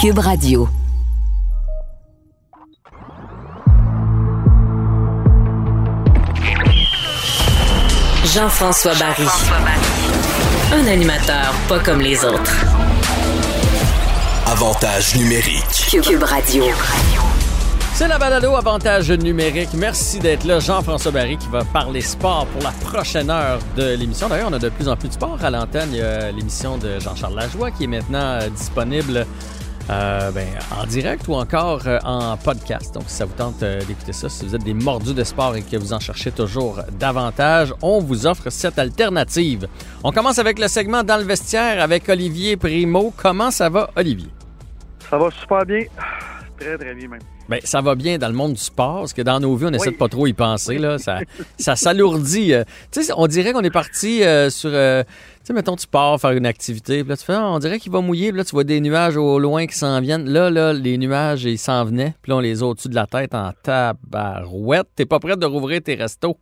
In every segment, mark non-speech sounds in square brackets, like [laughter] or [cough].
Cube Radio. Jean-François Barry. Un animateur pas comme les autres. Avantage numérique. Cube Radio. C'est la balado Avantage numérique. Merci d'être là. Jean-François Barry qui va parler sport pour la prochaine heure de l'émission. D'ailleurs, on a de plus en plus de sport à l'antenne. Il y a l'émission de Jean-Charles Lajoie qui est maintenant euh, disponible euh, ben, en direct ou encore euh, en podcast. Donc, si ça vous tente euh, d'écouter ça, si vous êtes des mordus de sport et que vous en cherchez toujours davantage, on vous offre cette alternative. On commence avec le segment dans le vestiaire avec Olivier Primo. Comment ça va, Olivier? Ça va super bien. Très, très bien même. Ben, ça va bien dans le monde du sport, parce que dans nos vies, on essaie de pas trop y penser. Là. Ça, ça s'alourdit. euh. Tu sais, on dirait qu'on est parti euh, sur... euh, tu sais, mettons, tu pars faire une activité, puis là, tu fais, Ah, on dirait qu'il va mouiller, puis là, tu vois des nuages au loin qui s'en viennent. Là, là, les nuages, ils s'en venaient, puis là, on les a au-dessus de la tête en tabarouette. T'es pas prêt de rouvrir tes restos?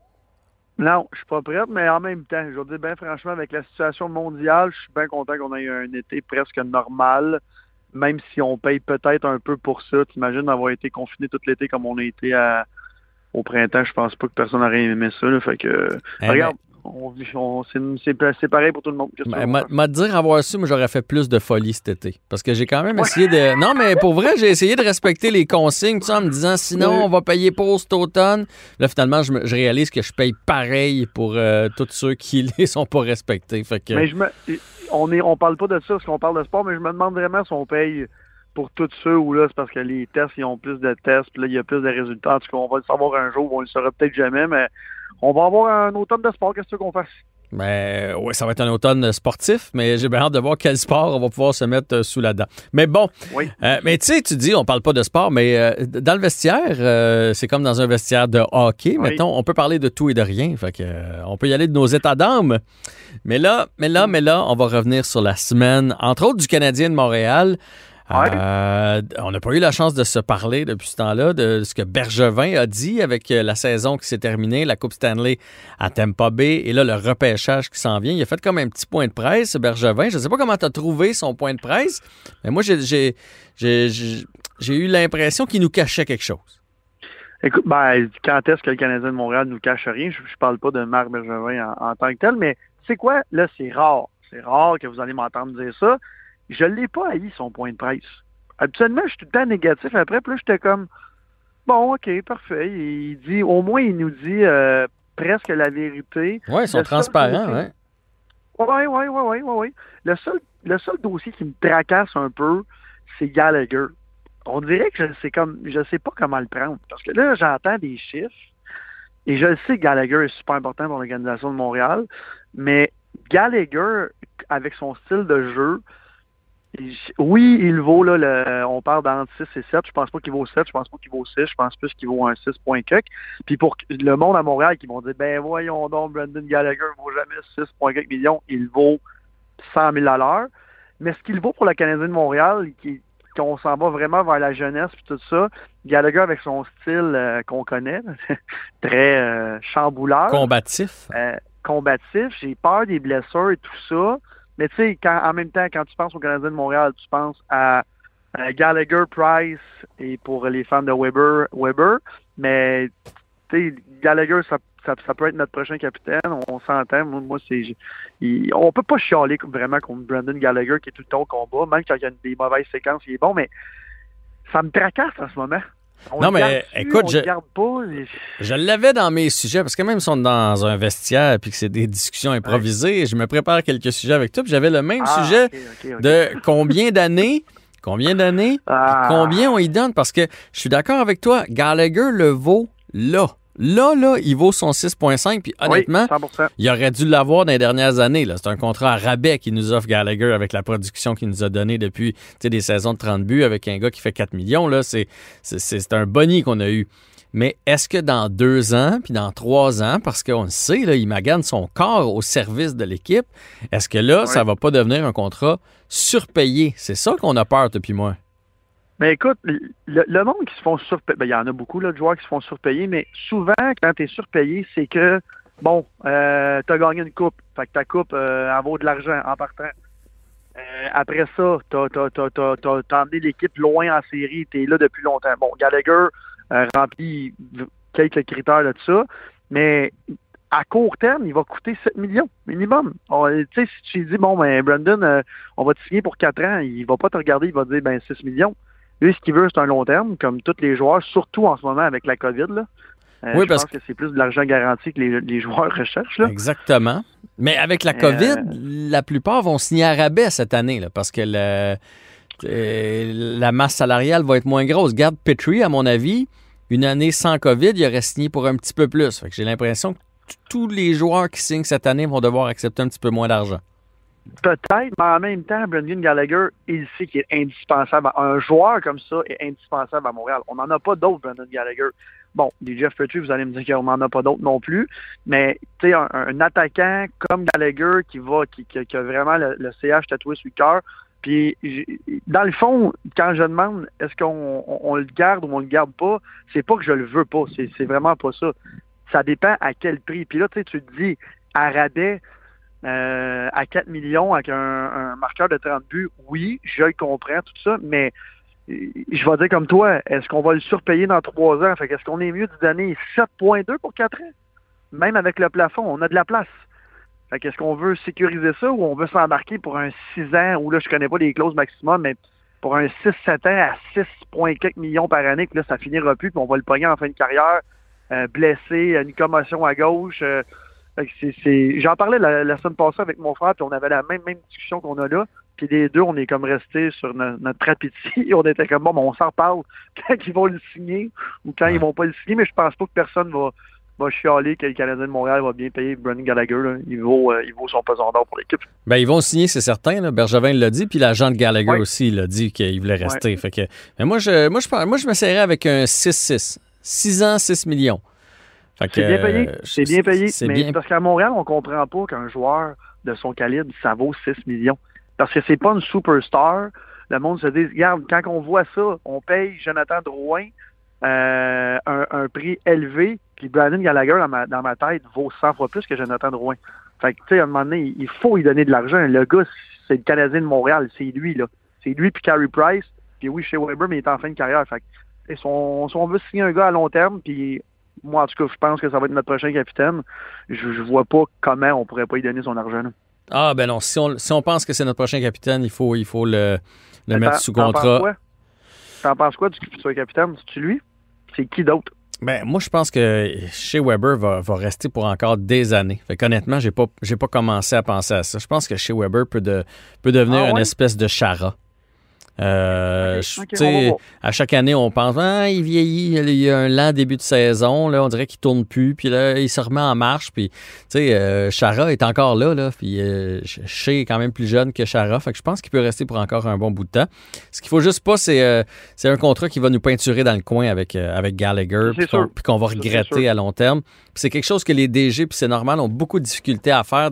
Non, je suis pas prête, mais en même temps, je veux dire, bien franchement, avec la situation mondiale, je suis bien content qu'on ait eu un été presque normal, même si on paye peut-être un peu pour ça. T'imagines avoir été confiné tout l'été comme on a été à- au printemps, je pense pas que personne n'aurait aimé ça. là. fait que, Eh regarde, on, on- c'est pareil pour tout le monde. M'a dire avoir su, j'aurais fait plus de folie cet été. Parce que j'ai quand même essayé de. Non, mais pour vrai, j'ai essayé de respecter les consignes, tu sais, en me disant sinon Oui. on va payer pour cet automne. Là, finalement, je, me- je réalise que je paye pareil pour euh, tous ceux qui [laughs] les sont pas respectés. Fait que. Mais je me, on est, on parle pas de ça parce qu'on parle de sport, mais je me demande vraiment si on paye pour tous ceux où là, c'est parce que les tests, ils ont plus de tests, puis là, il y a plus de résultats. En tout cas, on va le savoir un jour, on le saura peut-être jamais, mais on va avoir un automne de sport, qu'est-ce qu'on fasse? Ben, ouais, ça va être un automne sportif, mais j'ai bien hâte de voir quel sport on va pouvoir se mettre euh, sous la dent. Mais bon, Oui. euh, mais tu sais, tu dis, on parle pas de sport, mais euh, dans le vestiaire, euh, c'est comme dans un vestiaire de hockey. Oui. Mettons, on peut parler de tout et de rien. Fait que, on peut y aller de nos états d'âme. Mais là, mais là, mais là, on va revenir sur la semaine, entre autres du Canadien de Montréal. Ouais. Euh, on n'a pas eu la chance de se parler depuis ce temps-là de ce que Bergevin a dit avec euh, la saison qui s'est terminée, la Coupe Stanley à Tampa Bay et là le repêchage qui s'en vient. Il a fait comme un petit point de presse, Bergevin. Je ne sais pas comment tu as trouvé son point de presse, mais moi j'ai- eu l'impression qu'il nous cachait quelque chose. Écoute, ben, quand est-ce que le Canadien de Montréal nous cache rien? Je, je parle pas de Marc Bergevin en, en tant que tel, mais c'est quoi? Là, c'est rare. C'est rare que vous allez m'entendre dire ça. Je l'ai pas haï, son point de presse. Habituellement, je suis tout le temps négatif après, puis là, j'étais comme, bon, OK, parfait. Il dit, au moins, il nous dit euh, presque la vérité. Ouais, ils sont Le transparents. Oui, oui, oui, oui, oui, oui. Le seul, le seul dossier qui me tracasse un peu, c'est Gallagher. On dirait que je sais comme je sais pas comment le prendre. Parce que là, j'entends des chiffres et je le sais que Gallagher est super important pour l'organisation de Montréal, mais Gallagher, avec son style de jeu, oui, il vaut là, le, on parle d'entre 6 et 7. Je pense pas qu'il vaut 7, je pense pas qu'il vaut 6, je pense plus qu'il vaut un 6 point cuck. Puis pour le monde à Montréal qui vont dire ben voyons donc, Brandon Gallagher vaut jamais 6 point cuck millions, il vaut 100 000 à l'heure. Mais ce qu'il vaut pour le Canadien de Montréal, qui qu'on s'en va vraiment vers la jeunesse puis tout ça, Gallagher avec son style euh, qu'on connaît, [laughs] très euh, chambouleur Combatif. euh, combatif. J'ai peur des blessures et tout ça. Mais tu sais, en même temps, quand tu penses au Canadien de Montréal, tu penses à, Gallagher, Price et pour les fans de Weber, Weber. Mais tu sais, Gallagher, ça, ça, ça peut être notre prochain capitaine. On, s'entend. Moi, moi, c'est, il- on peut pas chialer vraiment contre Brandon Gallagher qui est tout le temps au combat. Même quand il y a des mauvaises séquences, il est bon. Mais ça me tracasse en ce moment. On Non, mais, écoute, je- pas. et- l'avais dans mes sujets, parce que même si on est dans un vestiaire puis que c'est des discussions improvisées, je me prépare quelques sujets avec toi, puis j'avais le même Ah, sujet de combien d'années, [laughs] combien d'années, Ah. combien on y donne, parce que je suis d'accord avec toi, Gallagher le vaut là. Là, là, il vaut son 6,5. Puis honnêtement, oui, 100%. il aurait dû l'avoir dans les dernières années. là. C'est un contrat à rabais qui nous offre Gallagher avec la production qu'il nous a donnée depuis des saisons de 30 buts avec un gars qui fait 4 millions. Là, c'est, c'est, c'est c'est un boni qu'on a eu. Mais est-ce que dans deux ans, puis dans trois ans, parce qu'on le sait, là, il magane son corps au service de l'équipe, est-ce que là, ça va pas devenir un contrat surpayé? C'est ça qu'on a peur depuis moi. Mais écoute, le, monde qui se font surpayer, ben, il y en a beaucoup là, de joueurs qui se font surpayer, mais souvent, quand tu es surpayé, c'est que, bon, euh, tu as gagné une coupe. Fait que ta coupe, euh, elle vaut de l'argent en partant. Euh, après ça, tu as, emmené l'équipe loin en série, tu es là depuis longtemps. Bon, Gallagher euh, remplit quelques critères de ça, mais à court terme, il va coûter 7 millions minimum. Tu sais, si tu dis, bon, ben, Brandon, euh, on va te signer pour 4 ans, il va pas te regarder, il va te dire, ben, 6 millions. Lui, ce qu'il veut, c'est un long terme, comme tous les joueurs, surtout en ce moment avec la COVID. Là. Euh, Oui, je parce pense que c'est plus de l'argent garanti que les, les joueurs [laughs] recherchent. Là. Exactement. Mais avec la Euh, COVID, la plupart vont signer à rabais cette année, là, parce que le- euh, la masse salariale va être moins grosse. Garde Petrie, à mon avis, une année sans COVID, il aurait signé pour un petit peu plus. J'ai l'impression que tous les joueurs qui signent cette année vont devoir accepter un petit peu moins d'argent. Peut-être, mais en même temps, Brendan Gallagher, il sait qu'il est indispensable. Un joueur comme ça est indispensable à Montréal. On n'en a pas d'autres, Brendan Gallagher. Bon, des Jeff Petrie, vous allez me dire qu'on n'en a pas d'autres non plus. Mais, tu sais, un, attaquant comme Gallagher qui va, qui, qui- qui a vraiment le, CH tatoué sur le cœur. Puis, dans le fond, quand je demande est-ce qu'on on, le garde ou on le garde pas, c'est pas que je le veux pas. C'est vraiment pas ça. Ça dépend à quel prix. Puis là, tu te dis, à rabais, euh, à 4 millions avec un, un marqueur de 30 buts, oui, je le comprends, tout ça, mais euh, je vais dire comme toi, est-ce qu'on va le surpayer dans trois ans? Fait qu'est-ce qu'on est mieux de donner 7.2 pour 4 ans? Même avec le plafond, on a de la place. Fait qu'est-ce qu'on veut sécuriser ça ou on veut s'embarquer pour un 6 ans où là, je connais pas les clauses maximum, mais pour un 6-7 ans à 6,4 millions par année, que là, ça finira plus, puis on va le pogner en fin de carrière, euh, blessé, une commotion à gauche. euh, J'en parlais la, la semaine passée avec mon frère, puis on avait la même, même discussion qu'on a là. Puis les deux, on est comme restés sur no- notre trap ici. [laughs] On était comme bon, ben, on s'en parle [laughs] quand ils vont le signer ou quand ils vont pas le signer, mais je pense pas que personne va, va chialer que le Canadien de Montréal va bien payer Brendan Gallagher. là. Il, vaut, euh, il vaut son pesant d'or pour l'équipe. Ben, ils vont signer, c'est certain. Là. Bergevin l'a dit, puis l'agent de Gallagher Ouais. aussi l'a dit qu'il voulait rester. Fait que, mais moi, je, moi, je, moi, je me serrais avec un 6-6. 6 ans, 6 millions. C'est bien payé. euh, C'est bien payé. Mais bien. parce qu'à Montréal, on comprend pas qu'un joueur de son calibre, ça vaut 6 millions. Parce que c'est pas une superstar. Le monde se dit, regarde, quand on voit ça, on paye Jonathan Drouin euh, un, un prix élevé, puis Brandon Gallagher, dans ma, dans ma tête, vaut 100 fois plus que Jonathan Drouin. Fait que, tu sais, à un moment donné, il faut lui donner de l'argent. Le gars, c'est le Canadien de Montréal. C'est lui, là. C'est lui puis Carey Price. Puis oui, chez Weber, mais il est en fin de carrière. Fait que, si, on, si on veut signer un gars à long terme, puis moi, en tout cas, je pense que ça va être notre prochain capitaine. Je, je vois pas comment on pourrait pas lui donner son argent. là. Ah, ben non. Si on, si on pense que c'est notre prochain capitaine, il faut, il faut le, le mettre sous t'en penses contrat. quoi? T'en penses quoi du futur capitaine? C'est-tu lui? C'est qui d'autre? Ben, moi, je pense que chez Weber va, va rester pour encore des années. Fait qu'honnêtement, j'ai pas, j'ai pas commencé à penser à ça. Je pense que chez Weber peut, de, peut devenir Ah une espèce de chara. Euh, Ok, je- ok, tu sais, on va voir. à chaque année, on pense, ah, il vieillit, il y a un lent début de saison, là, on dirait qu'il tourne plus, puis là, il se remet en marche, puis, tu sais, euh, Chara est encore là, là, puis euh, Shea est quand même plus jeune que Chara, fait que je pense qu'il peut rester pour encore un bon bout de temps. Ce qu'il faut juste pas, c'est euh, un contrat qui va nous peinturer dans le coin avec, avec Gallagher, puis qu'on va regretter à long terme. C'est quelque chose que les DG, puis c'est normal, ont beaucoup de difficultés à faire,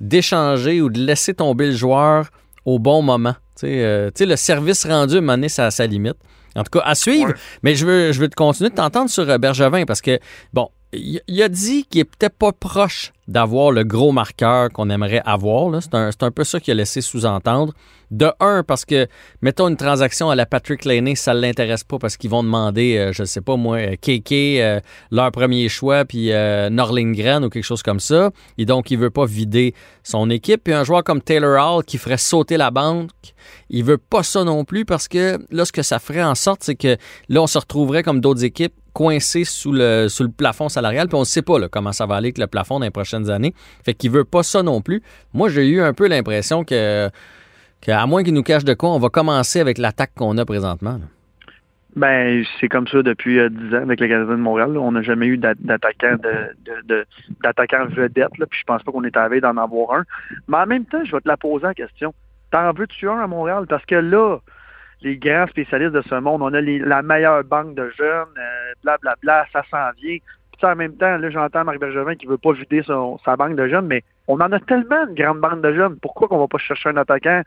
d'échanger ou de laisser tomber le joueur au bon moment. Tu sais, euh, le service rendu, à un moment donné, sa limite. En tout cas, à suivre. Ouais. Mais je veux, je veux te continuer de t'entendre sur euh, Bergevin parce que, bon, il, a dit qu'il est peut-être pas proche d'avoir le gros marqueur qu'on aimerait avoir. C'est un, peu ça qu'il a laissé sous-entendre. De un, parce que, mettons une transaction à la Patrick Laney, ça ne l'intéresse pas parce qu'ils vont demander, euh, je sais pas moi, euh, KK, euh, leur premier choix, puis euh, Norlingren ou quelque chose comme ça. Et donc, il veut pas vider son équipe. Puis un joueur comme Taylor Hall qui ferait sauter la banque, il veut pas ça non plus parce que là, ce que ça ferait en sorte, c'est que là, on se retrouverait comme d'autres équipes coincés sous le, plafond salarial, puis on ne sait pas comment ça va aller avec le plafond dans les prochaines années. Fait qu'il veut pas ça non plus. Moi, j'ai eu un peu l'impression que, à moins qu'il nous cache de quoi, on va commencer avec l'attaque qu'on a présentement. Ben, c'est comme ça depuis euh, 10 ans avec le Canadien de Montréal. On n'a jamais eu d'a- d'attaquant de, d'attaquant vedette, puis je pense pas qu'on est à d'en avoir un. Mais en même temps, je vais te la poser en question. T'en veux-tu un à Montréal? Parce que là, les grands spécialistes de ce monde, on a les- la meilleure banque de jeunes, euh, blablabla, ça s'en vient. Puis ça, en même temps, là, j'entends Marc Bergevin qui veut pas vider son- sa banque de jeunes, mais on en a tellement une grande banque de jeunes. Pourquoi qu'on va pas chercher un attaquant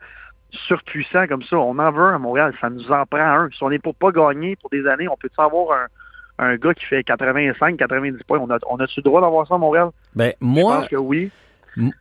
surpuissant comme ça? On en veut un à Montréal, ça nous en prend un. Si on est pour pas gagner pour des années, on peut avoir un, un gars qui fait 85, 90 points? On a, on a-tu le droit d'avoir ça à Montréal? Ben, Je moi, pense que oui.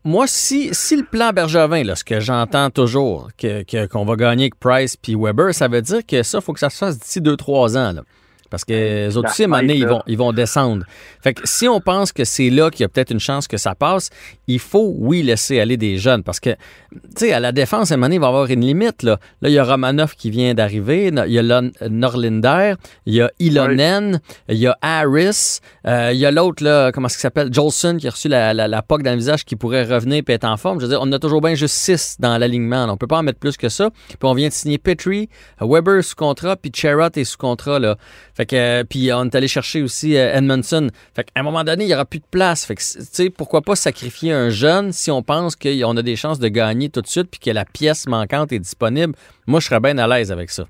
Moi, si, si le plan Bergevin, là, ce que j'entends toujours, que, que- qu'on va gagner avec Price puis Weber, ça veut dire que ça, il faut que ça se fasse d'ici 2-3 ans. Là. Parce que les autres aussi, à un moment donné, ils vont, ils vont descendre. Fait que si on pense que c'est là qu'il y a peut-être une chance que ça passe, il faut, oui, laisser aller des jeunes. Parce que, tu sais, à la défense, à un moment donné, il va y avoir une limite. Là, là il y a Romanov qui vient d'arriver, il y a Norlinder, il y a Ilonen, il y a Harris, euh, il y a l'autre, là, comment est-ce qu'il s'appelle? Jolson, qui a reçu la, la, la POC dans le visage, qui pourrait revenir et être en forme. Je veux dire, on a toujours bien juste 6 dans l'alignement. On peut pas en mettre plus que ça. Puis on vient de signer Petrie, Weber sous contrat, puis Cherrott est sous contrat. Là. Fait que, euh, puis on est allé chercher aussi euh, Edmondson. Fait qu'à un moment donné, il y aura plus de place. Fait que, tu sais, pourquoi pas sacrifier un jeune si on pense qu'on a des chances de gagner tout de suite puis que la pièce manquante est disponible? Moi, je serais bien à l'aise avec ça.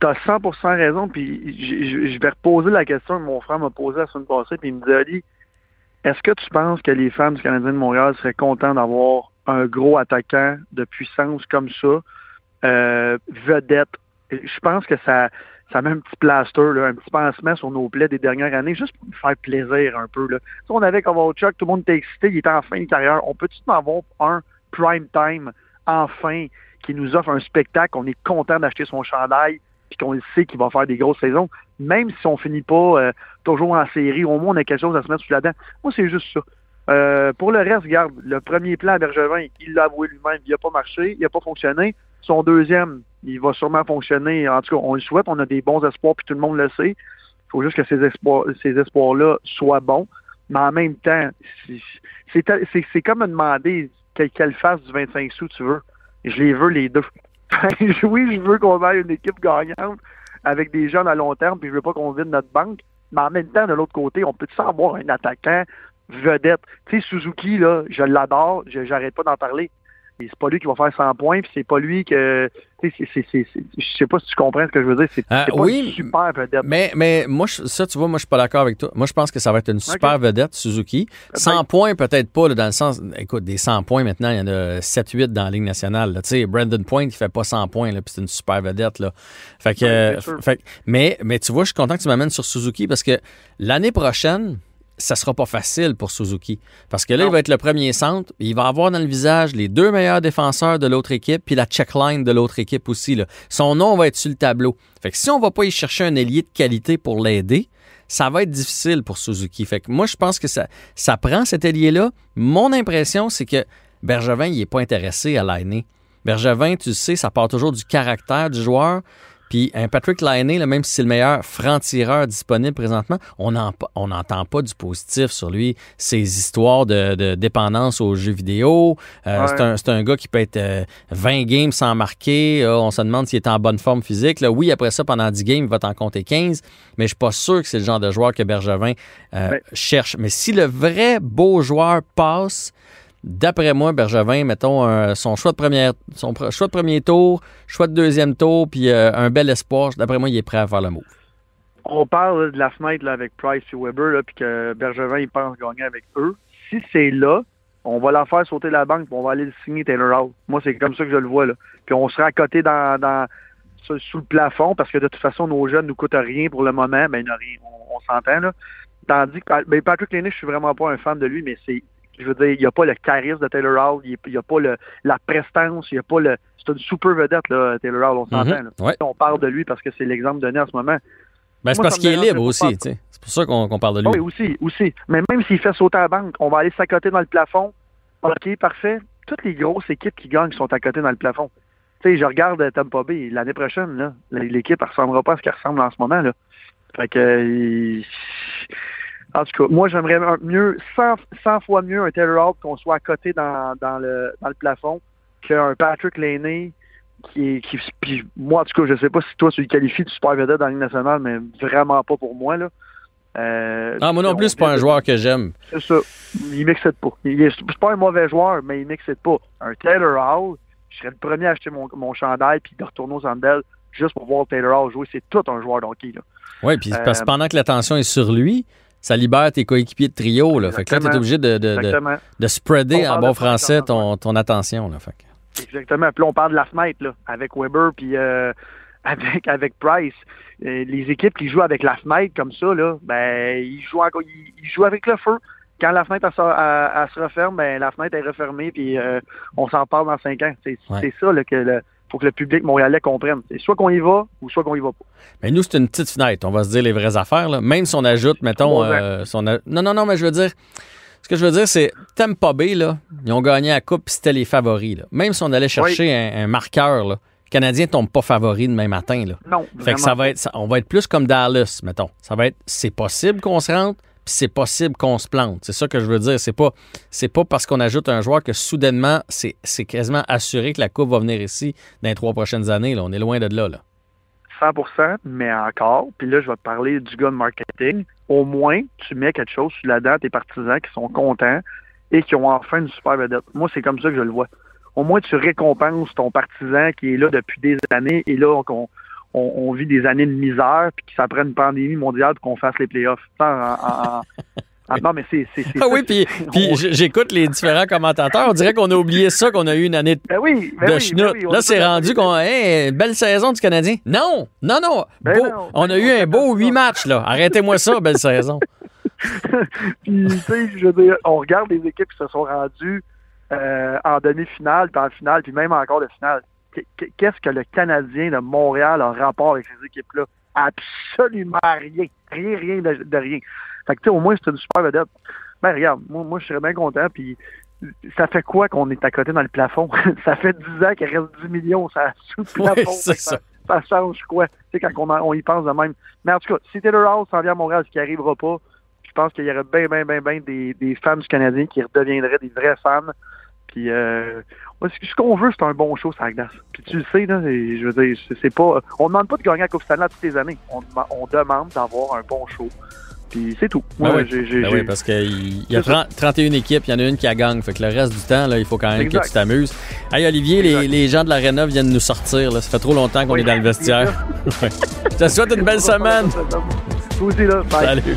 Tu as 100% raison, puis je vais reposer la question que mon frère m'a posée la semaine passée, puis il me dit Ali, est-ce que tu penses que les fans du Canadien de Montréal seraient contents d'avoir un gros attaquant de puissance comme ça, euh, vedette? Je pense que ça, ça met un petit plaster, là, un petit pansement sur nos plaies des dernières années, juste pour nous faire plaisir un peu. Là. Sais, on avait Kovalchuk, tout le monde était excité, il était en fin de carrière. On peut-tu en avoir un prime time, enfin, qui nous offre un spectacle, on est content d'acheter son chandail, puis qu'on le sait qu'il va faire des grosses saisons, même si on finit pas euh, toujours en série, au moins on a quelque chose à se mettre sous la dent. Moi, c'est juste ça. Euh, pour le reste, regarde, le premier plan à Bergevin, il l'a avoué lui-même, il n'a pas marché, il n'a pas fonctionné. Son deuxième, il va sûrement fonctionner. En tout cas, on le souhaite, on a des bons espoirs, puis tout le monde le sait. Il faut juste que ces espoirs, ces espoirs-là soient bons. Mais en même temps, c'est- comme me demander quelle, quelle face du 25 sous tu veux. Je les veux les deux. [laughs] oui, je veux qu'on ait une équipe gagnante avec des jeunes à long terme, puis je veux pas qu'on vide notre banque. Mais en même temps, de l'autre côté, on peut avoir un attaquant vedette. Tu sais, Suzuki, là, je l'adore, j'arrête pas d'en parler. Et c'est pas lui qui va faire 100 points, puis c'est pas lui que. Je sais pas si tu comprends ce que je veux dire. C'est Euh, c'est pas oui, une super vedette. Mais, mais moi, je- ça, tu vois, moi, je suis pas d'accord avec toi. Moi, je pense que ça va être une super vedette, Suzuki. 100 points, peut-être pas, là, dans le sens. Écoute, des 100 points maintenant, il y en a 7-8 dans la Ligue nationale. Tu sais, Brandon Point, il fait pas 100 points, là, puis c'est une super vedette. Là. Fait que, Ouais, euh, fait mais, mais tu vois, je suis content que tu m'amènes sur Suzuki parce que l'année prochaine, ça sera pas facile pour Suzuki. Parce que là, Non. il va être le premier centre. Il va avoir dans le visage les deux meilleurs défenseurs de l'autre équipe, puis la checkline de l'autre équipe aussi. là. Son nom va être sur le tableau. Fait que si on va pas y chercher un ailier de qualité pour l'aider, ça va être difficile pour Suzuki. Fait que moi, je pense que ça, ça prend cet ailier-là. Mon impression, c'est que Bergevin, il est pas intéressé à l'aîner. Bergevin, tu le sais, ça part toujours du caractère du joueur. Puis un Patrick Laine, là, même si c'est le meilleur franc-tireur disponible présentement, on n'entend pas du positif sur lui. Ses histoires de, de dépendance aux jeux vidéo. Euh, Ouais. c'est, un, gars qui peut être euh, 20 games sans marquer. Euh, on se demande s'il est en bonne forme physique. Là, oui, après ça, pendant 10 games, il va t'en compter 15. Mais je suis pas sûr que c'est le genre de joueur que Bergevin euh, cherche. Mais si le vrai beau joueur passe, D'après moi, Bergevin, mettons son choix de première, son choix de premier tour, choix de deuxième tour, puis euh, un bel espoir. D'après moi, il est prêt à faire le move. on parle de la fenêtre là, avec Price et Weber, puis que Bergevin il pense gagner avec eux. Si c'est là, on va la faire sauter la banque, puis on va aller le signer Taylor Hall. Moi, c'est comme ça que je le vois. Là. Puis on sera à côté dans, sous, le plafond, parce que de toute façon, nos jeunes nous coûtent rien pour le moment, rien, on, on s'entend. Tandis que ben, Patrick Lenny, je suis vraiment pas un fan de lui, mais c'est je veux dire, il n'y a pas le charisme de Taylor Hall, il n'y a pas le, la prestance, il n'y a pas le. C'est une super vedette, là, Taylor Hall, on s'entend. Ouais. On parle de lui parce que c'est l'exemple donné en ce moment. Ben, c'est parce qu'il est libre aussi. tu sais. C'est pour ça qu'on parle de lui. Oui, aussi, aussi. Mais même s'il fait sauter la banque, on va aller s'accoter dans le plafond. OK, parfait. Toutes les grosses équipes qui gagnent sont à côté dans le plafond. Tu sais, je regarde Tampa Bay. L'année prochaine, là, l'équipe ne ressemblera pas à ce qu'elle ressemble en ce moment. Là. Fait que... En tout cas, moi, j'aimerais mieux, 100, 100 fois mieux un Taylor Hall qu'on soit à côté dans, dans, le, dans le plafond qu'un Patrick Laney qui, qui puis moi, en tout cas, je sais pas si toi, tu le qualifies de super vedette dans la Ligue nationale, mais vraiment pas pour moi, là. Euh, Ah, moi non on plus, c'est pas un joueur que j'aime. C'est ça. Il m'excite pas. C'est pas un mauvais joueur, mais il m'excite pas. Un Taylor Hall, je serais le premier à acheter mon, mon chandail puis de retourner aux Sandel juste pour voir Taylor Hall jouer. C'est tout un joueur d'hockey, là. Oui, puis parce que Euh, pendant que l'attention est sur lui, ça libère tes coéquipiers de trio. Là. Fait que là, tu es obligé de, de, de, spreader en bon français ton, ton attention. Là. Fait que- Exactement. Puis là, on parle de la fenêtre, là, avec Weber puis euh, [laughs] avec, avec Price. Euh, les équipes qui jouent avec la fenêtre comme ça, là, ben, ils jouent, encore, ils, ils jouent avec le feu. Quand la fenêtre elle, sort- elle- elle se referme, ben, la fenêtre est refermée, puis euh, on s'en parle dans cinq ans. C'est Ouais. ça là, que le, faut que le public montréalais comprenne. C'est soit qu'on y va ou soit qu'on y va pas. Mais nous, c'est une petite fenêtre. On va se dire les vraies affaires. Là. Même si on ajoute, mettons. Euh, si on a- Non, non, non, mais je veux dire. Ce que je veux dire, c'est Tampa Bay, là, ils ont gagné la Coupe c'était les favoris. Là. Même si on allait chercher un, un marqueur, là, le Canadien tombe pas favori demain matin. Là. Non. Fait que ça va être, ça- on va être plus comme Dallas, mettons. Ça va être, c'est possible qu'on se rentre, c'est possible qu'on se plante. C'est ça que je veux dire. C'est pas, pas parce qu'on ajoute un joueur que soudainement, c'est, quasiment assuré que la coupe va venir ici dans les trois prochaines années. Là. On est loin de là. là. 100% mais encore, puis là, je vais te parler du gars marketing. Au moins, tu mets quelque chose sur la dent à tes partisans qui sont contents et qui ont enfin une super vedette. Moi, c'est comme ça que je le vois. Au moins, tu récompenses ton partisan qui est là depuis des années et là, on, on, on vit des années de misère puis que ça prenne une pandémie mondiale pour qu'on fasse les playoffs. En- en- en- en- non, mais c'est... Ah oui, puis, on- j'écoute les différents commentateurs. On dirait qu'on a oublié ça, qu'on a eu une année de, Ben oui, ben de oui, ben oui, Là, a c'est rendu qu'on. Hey, belle saison du Canadien. Non, non, non. Ben Beau- non, on a eu un beau huit matchs, là. Arrêtez-moi ça, belle [laughs] saison. Puis, tu sais, je veux dire, on regarde les équipes qui se sont rendues euh, en demi-finale, puis en finale, puis même encore de finale. Qu- qu- Qu'est-ce que le Canadien de Montréal a en rapport avec ces équipes-là? Absolument rien. Rien, rien de, de rien. Fait que, tu sais, au moins, c'est une super vedette. Ben, regarde, moi, moi je serais bien content, puis ça fait quoi qu'on est à côté dans le plafond? [laughs] ça fait 10 ans qu'il reste 10 millions ça, sous le plafond. ça. ça change quoi? Tu sais, quand on, y pense de même. Mais en tout cas, si Taylor House s'en vient à Montréal, ce qui arrivera pas, je pense qu'il y aurait bien, bien, bien, bien des, des fans du Canadien qui redeviendraient des vrais fans. Puis, euh, ce qu'on veut, c'est un bon show sur la glace. Puis tu le sais, là, et je veux dire, c'est- pas. On demande pas de gagner la Coupe Stanley toutes les années. On, dem- on demande d'avoir un bon show. Puis c'est tout. Ben oui. Ben oui, parce qu'il y a C'est ça. 30 31 équipes, il y en a une qui a gagne. Fait que le reste du temps, là, il faut quand même Exact. que tu t'amuses. Hey Olivier, les, les gens de l'Arena viennent nous sortir. Là. Ça fait trop longtemps qu'on Oui. est dans le vestiaire. [laughs] Je te souhaite une belle semaine. Toi aussi, là. Bye. Salut.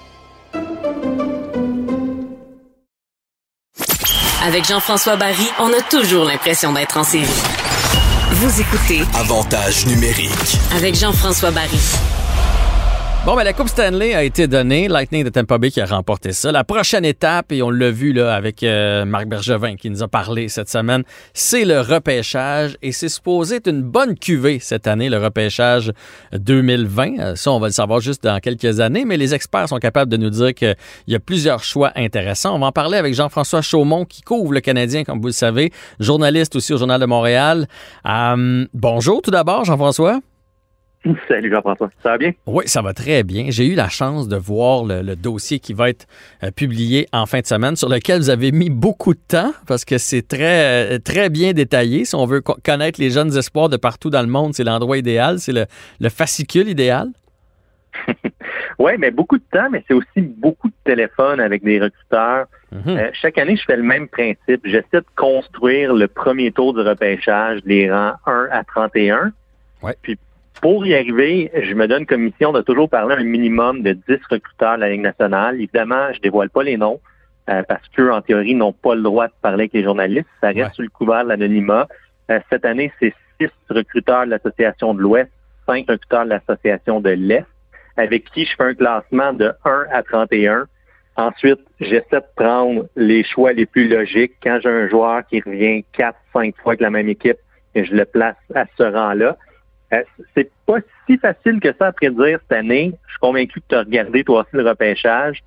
Avec Jean-François Barry, on a toujours l'impression d'être en série. Vous écoutez Avantage numérique. avec Jean-François Barry. Bon, ben, la Coupe Stanley a été donnée. Lightning de Tampa Bay qui a remporté ça. La prochaine étape, et on l'a vu là avec euh, Marc Bergevin qui nous a parlé cette semaine, c'est le repêchage. Et c'est supposé être une bonne cuvée cette année, le repêchage 2020. Euh, Ça, on va le savoir juste dans quelques années, mais les experts sont capables de nous dire qu'il y a plusieurs choix intéressants. On va en parler avec Jean-François Chaumont qui couvre le Canadien, comme vous le savez, journaliste aussi au Journal de Montréal. Euh, bonjour tout d'abord, Jean-François. Salut Jean-François. Ça va bien? Oui, ça va très bien. J'ai eu la chance de voir le, le dossier qui va être euh, publié en fin de semaine, sur lequel vous avez mis beaucoup de temps parce que c'est très, euh, très bien détaillé. Si on veut co- connaître les jeunes espoirs de partout dans le monde, c'est l'endroit idéal, c'est le, le fascicule idéal. [laughs] Oui, mais beaucoup de temps, mais c'est aussi beaucoup de téléphones avec des recruteurs. Mhm. Euh, chaque année, je fais le même principe. J'essaie de construire le premier tour du repêchage, les rangs 1 à 31. Ouais. Puis pour y arriver, je me donne comme mission de toujours parler un minimum de 10 recruteurs de la Ligue nationale. Évidemment, je dévoile pas les noms euh, parce qu'eux, en théorie, n'ont pas le droit de parler avec les journalistes. Ça reste Ouais. sous le couvert de l'anonymat. Euh, cette année, c'est 6 recruteurs de l'Association de l'Ouest, 5 recruteurs de l'Association de l'Est, avec qui je fais un classement de 1 à 31. Ensuite, j'essaie de prendre les choix les plus logiques. Quand j'ai un joueur qui revient 4, 5 fois avec la même équipe, et je le place à ce rang-là. Euh, c'est pas si facile que ça à prédire cette année. Je suis convaincu que tu as regardé toi aussi le repêchage.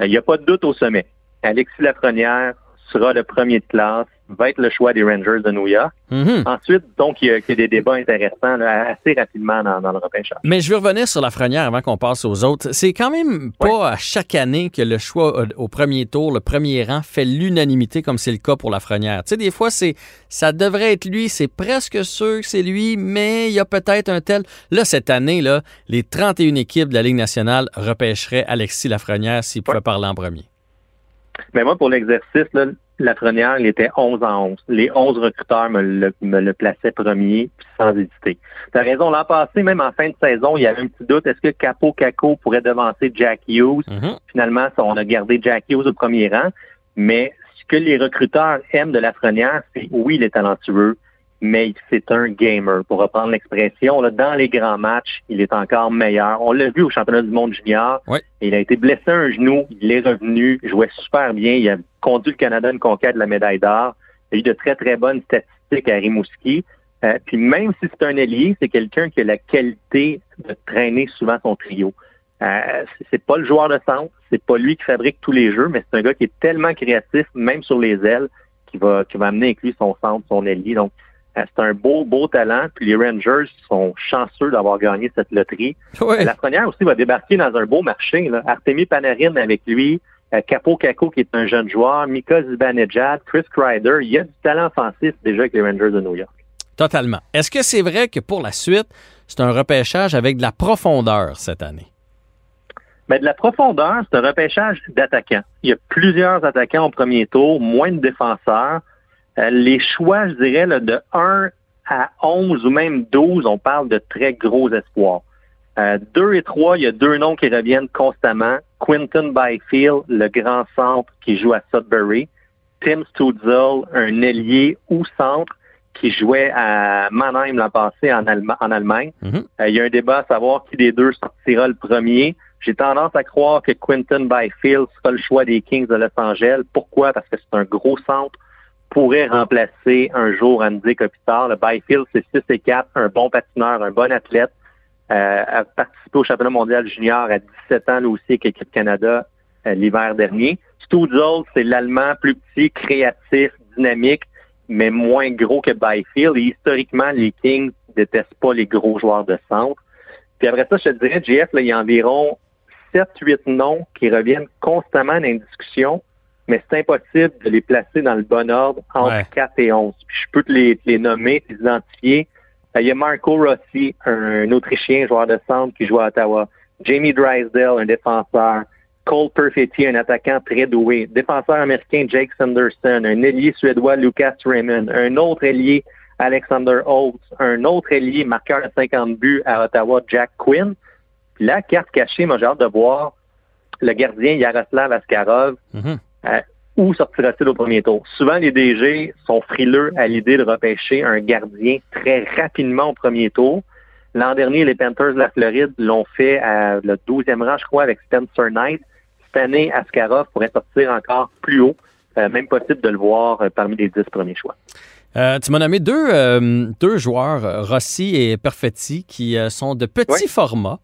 Il n'y a pas de doute au sommet. Alexis Lafrenière sera le premier de classe, va être le choix des Rangers de New York. Mhm. Ensuite, donc, il y a, il y a des débats intéressants là, assez rapidement dans, dans le repêchage. Mais je veux revenir sur la Lafrenière avant qu'on passe aux autres. C'est quand même pas à chaque année que le choix au- au premier tour, le premier rang, fait l'unanimité comme c'est le cas pour la Lafrenière. Tu sais, des fois, c'est ça devrait être lui, c'est presque sûr que c'est lui, mais il y a peut-être un tel. Là, cette année, là, les 31 équipes de la Ligue nationale repêcheraient Alexis Lafrenière s'il pouvait parler en premier. Mais moi, pour l'exercice, là, Lafrenière, il était 11 en 11. Les 11 recruteurs me le, me le plaçaient premier, puis sans hésiter. Tu as raison, l'an passé, même en fin de saison, il y avait un petit doute. Est-ce que Capo Caco pourrait devancer Jack Hughes? Mhm. Finalement, on a gardé Jack Hughes au premier rang. Mais ce que les recruteurs aiment de Lafrenière, c'est oui, il est talentueux, mais c'est un gamer. Pour reprendre l'expression, là, dans les grands matchs, il est encore meilleur. On l'a vu au championnat du monde junior. Ouais. Il a été blessé à un genou, il est revenu, il jouait super bien. Il a conduit le Canada à une conquête de la médaille d'or. Il a eu de très, très bonnes statistiques à Rimouski. Euh, puis même si c'est un ailier, c'est quelqu'un qui a la qualité de traîner souvent son trio. Euh, c'est- pas le joueur de centre, c'est pas lui qui fabrique tous les jeux, mais c'est un gars qui est tellement créatif, même sur les ailes, qui va, qui va amener avec lui son centre, son ailier. Donc, c'est un beau, beau talent. Puis les Rangers sont chanceux d'avoir gagné cette loterie. Ouais. La première aussi va débarquer dans un beau marché. Là. Artemi Panarin avec lui, euh, Capo Caco qui est un jeune joueur, Mika Zibanejad, Chris Kreider. Il y a du talent offensif déjà avec les Rangers de New York. Totalement. Est-ce que c'est vrai que pour la suite, c'est un repêchage avec de la profondeur cette année? Mais de la profondeur, c'est un repêchage d'attaquants. Il y a plusieurs attaquants au premier tour, moins de défenseurs. Euh, les choix, je dirais, là, de 1 à 11 ou même 12, on parle de très gros espoirs. Euh, 2 et 3, il y a deux noms qui reviennent constamment. Quinton Byfield, le grand centre qui joue à Sudbury. Tim Stutzel, un ailier ou centre qui jouait à Mannheim l'an passé en, Allema- en Allemagne. Mhm. Euh, il y a un débat à savoir qui des deux sortira le premier. J'ai tendance à croire que Quinton Byfield sera le choix des Kings de Los Angeles. Pourquoi? Parce que c'est un gros centre, pourrait remplacer un jour Andy Kopitar. Le Byfield, c'est 6 et 4, un bon patineur, un bon athlète. Euh, a participé au championnat mondial junior à 17 ans, là aussi, avec l'équipe Canada euh, l'hiver dernier. Stutzel, c'est l'Allemand plus petit, créatif, dynamique, mais moins gros que Byfield. Et historiquement, les Kings détestent pas les gros joueurs de centre. Puis après ça, je te dirais, JF, là, il y a environ 7-8 noms qui reviennent constamment dans les discussions, mais c'est impossible de les placer dans le bon ordre entre Ouais. 4 et 11. Puis je peux te les, te les nommer, te les identifier. Euh, Il y a Marco Rossi, un, Autrichien, joueur de centre qui joue à Ottawa. Jamie Drysdale, un défenseur. Cole Perfetti, un attaquant très doué. Défenseur américain Jake Sanderson. Un ailier suédois Lucas Raymond. Un autre ailier Alexander Holtz. Un autre ailier marqueur de 50 buts à Ottawa Jack Quinn. Puis la carte cachée, moi j'ai hâte de voir le gardien Yaroslav Askarov. Mhm. Euh, où sortira-t-il au premier tour? Souvent, les DG sont frileux à l'idée de repêcher un gardien très rapidement au premier tour. L'an dernier, les Panthers de la Floride l'ont fait à le 12e rang, je crois, avec Spencer Knight. Cette année, Askarov pourrait sortir encore plus haut. Euh, même possible de le voir euh, parmi les 10 premiers choix. Euh, tu m'as nommé deux, deux joueurs, Rossi et Perfetti, qui sont de petits Oui. formats.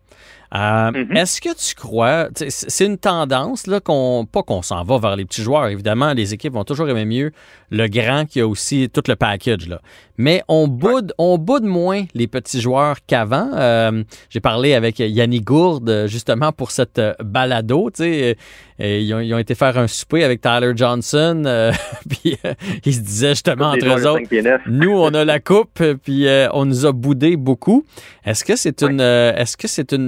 Euh, Mhm. Est-ce que tu crois, c'est une tendance, là, qu'on, pas qu'on s'en va vers les petits joueurs, évidemment, les équipes vont toujours aimer mieux le grand qui a aussi tout le package, là. Mais on boude, on boude moins les petits joueurs qu'avant. Euh, j'ai parlé avec Yannick Gourde, justement, pour cette euh, balado, tu sais, ils, ont, ils ont été faire un souper avec Tyler Johnson, euh, [laughs] puis ils se disaient justement entre eux autres, 5 pieds neuf. nous, on a la coupe, puis on nous a boudé beaucoup. Est-ce que c'est une, est-ce que c'est une,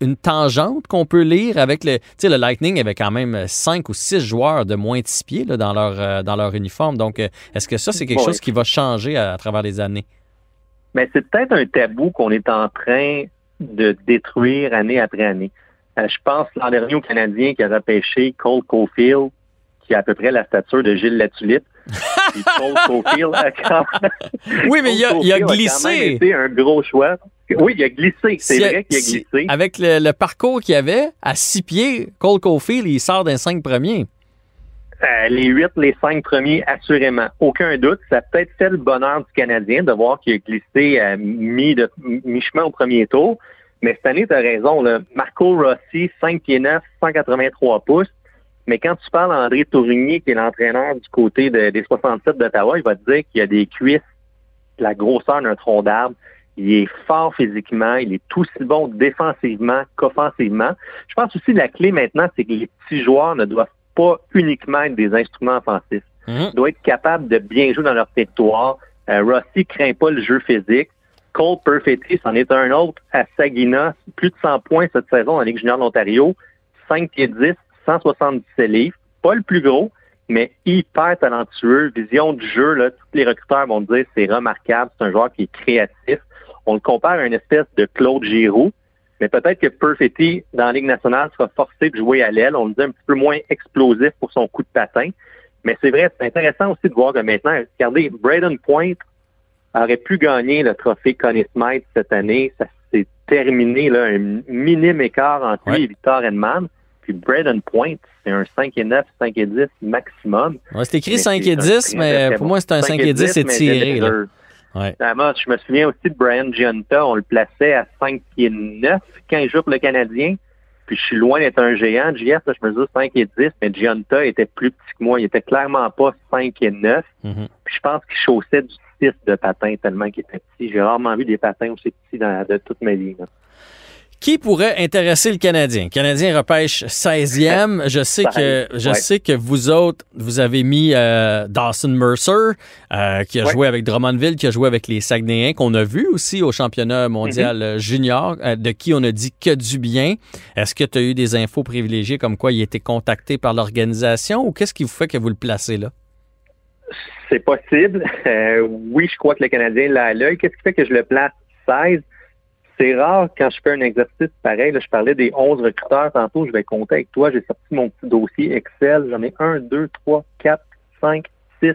une tangente qu'on peut lire avec le. Tu sais, le Lightning avait quand même cinq ou six joueurs de moins de six pieds là, dans, leur, euh, dans leur uniforme. Donc, euh, est-ce que ça, c'est quelque chose qui va changer à, à travers les années? Mais c'est peut-être un tabou qu'on est en train de détruire année après année. Euh, je pense l'an dernier au Canadien qui a repêché Cole Caulfield, qui a à peu près la stature de Gilles Latulippe. Puis Cole [laughs] Caulfield a quand Oui, mais il a, il a glissé. quand même été un gros choix. Oui, il a glissé. C'est Si- vrai qu'il a si- glissé. avec le, le parcours qu'il avait, à six pieds, Cole Caulfield, il sort d'un cinq premiers. Euh, les huit, les cinq premiers, assurément. Aucun doute. Ça a peut-être fait le bonheur du Canadien de voir qu'il a glissé à mi de- mi-chemin au premier tour. Mais cette année, tu as raison. Là. Marco Rossi, 5 pieds 9, 183 pouces. Mais quand tu parles à André Tourigny, qui est l'entraîneur du côté de- des 67 d'Ottawa, il va te dire qu'il y a des cuisses, la grosseur d'un tronc d'arbre. Il est fort physiquement, il est aussi bon défensivement qu'offensivement. Je pense aussi que la clé maintenant, c'est que les petits joueurs ne doivent pas uniquement être des instruments offensifs. Mhm. Ils doivent être capables de bien jouer dans leur territoire. Euh, Rossi craint pas le jeu physique. Cole Perfetti, c'en est un autre à Saginaw. Plus de 100 points cette saison en Ligue junior de l'Ontario. 5 pieds 10, 177 livres. Pas le plus gros, mais hyper talentueux. Vision du jeu, là, tous les recruteurs vont dire c'est remarquable. C'est un joueur qui est créatif. On le compare à une espèce de Claude Giroux. Mais peut-être que Perfetti, dans la Ligue nationale, sera forcé de jouer à l'aile. On le dit un petit peu moins explosif pour son coup de patin. Mais c'est vrai, c'est intéressant aussi de voir que maintenant, regardez, Braden Point aurait pu gagner le trophée Connie Smythe cette année. Ça s'est terminé, là, un minime écart entre lui et Victor Edman. Puis Braden Point, c'est un 5 et 9, 5 et 10 maximum. Ouais, c'est écrit Mais 5 c'est et un 10, très, mais pour moi, c'est un 5 et 10 mais étiré. Ouais. Je me souviens aussi de Brian Giunta. On le plaçait à 5 pieds 9 quand il joue pour le Canadien. Puis je suis loin d'être un géant. JF, là, je me dis 5 et 10, mais Giunta était plus petit que moi. Il était clairement pas 5 et 9. Mhm. Puis je pense qu'il chaussait du 6 de patin tellement qu'il était petit. J'ai rarement vu des patins aussi petits dans, de toute ma vie. là. Qui pourrait intéresser le Canadien? Le Canadien repêche 16e. Je [laughs] sais que, je Ouais. sais que vous autres, vous avez mis euh, Dawson Mercer, euh, qui a Ouais. joué avec Drummondville, qui a joué avec les Saguenayens, qu'on a vu aussi au championnat mondial Mm-hmm. euh, junior, euh, de qui on a dit que du bien. Est-ce que tu as eu des infos privilégiées comme quoi il a été contacté par l'organisation ou qu'est-ce qui vous fait que vous le placez là? C'est possible. Euh, oui, je crois que le Canadien l'a à l'œil. Qu'est-ce qui fait que je le place 16? C'est rare quand je fais un exercice pareil. là, je parlais des 11 recruteurs tantôt. Je vais compter avec toi. J'ai sorti mon petit dossier Excel. J'en ai 1, 2, 3, 4, 5, 6.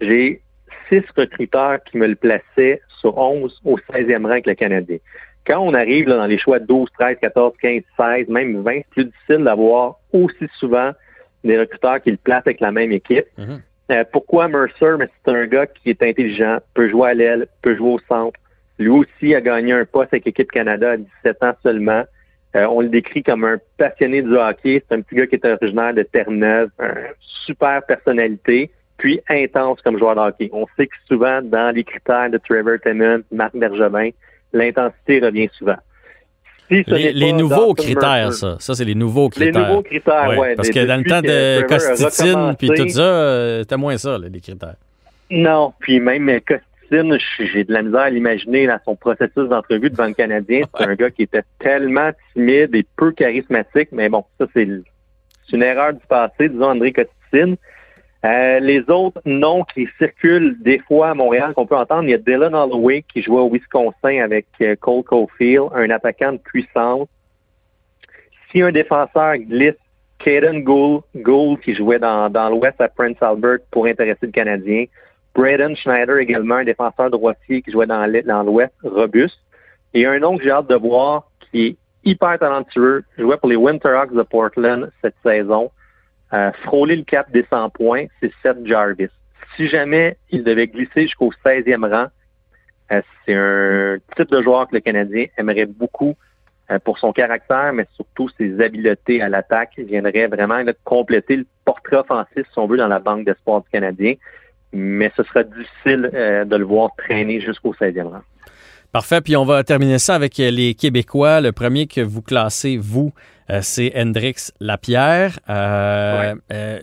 J'ai 6 recruteurs qui me le plaçaient sur 11 au 16e rang avec le Canadien. Quand on arrive là, dans les choix 12, 13, 14, 15, 16, même 20, c'est plus difficile d'avoir aussi souvent des recruteurs qui le placent avec la même équipe. Mhm. Euh, pourquoi Mercer? Mais c'est un gars qui est intelligent, peut jouer à l'aile, peut jouer au centre. Lui aussi a gagné un poste avec l'équipe Canada à 17 ans seulement. Euh, on le décrit comme un passionné du hockey. C'est un petit gars qui est originaire de Terre-Neuve, un super personnalité, puis intense comme joueur de hockey. On sait que souvent, dans les critères de Trevor Tennant, Marc Bergevin, l'intensité revient souvent. Si Les, les nouveaux critères, ça. Ça, c'est les nouveaux Les critères. nouveaux critères, ouais. parce que dans le temps de Costitine puis tout ça, euh, c'était moins ça, là, les critères. Non, puis même j'ai de la misère à l'imaginer dans son processus d'entrevue devant le Canadien. C'est un gars qui était tellement timide et peu charismatique, mais bon, ça c'est une erreur du passé, disons André Costine. Euh, les autres noms qui circulent des fois à Montréal qu'on peut entendre, il y a Dylan Holloway qui jouait au Wisconsin avec euh, Cole Caulfield, un attaquant de puissance. Si un défenseur glisse, Caden Gould, Gould qui jouait dans, dans l'Ouest à Prince Albert pour intéresser le Canadien. Braden Schneider également, un défenseur droitier qui jouait dans l'Ouest, robuste. Et un nom que j'ai hâte de voir qui est hyper talentueux, jouait pour les Winterhawks de Portland cette saison. Euh, frôler le cap des 100 points, c'est Seth Jarvis. Si jamais il devait glisser jusqu'au 16e rang, euh, c'est un type de joueur que le Canadien aimerait beaucoup euh, pour son caractère, mais surtout ses habiletés à l'attaque. Il viendrait vraiment là, compléter le portrait offensif, si on veut, dans la banque d'espoir du Canadien. Mais ce sera difficile euh, de le voir traîner jusqu'au 16e rang. Parfait. Puis on va terminer ça avec euh, les Québécois. Le premier que vous classez, vous, euh, c'est Hendrix Lapierre. Euh, euh,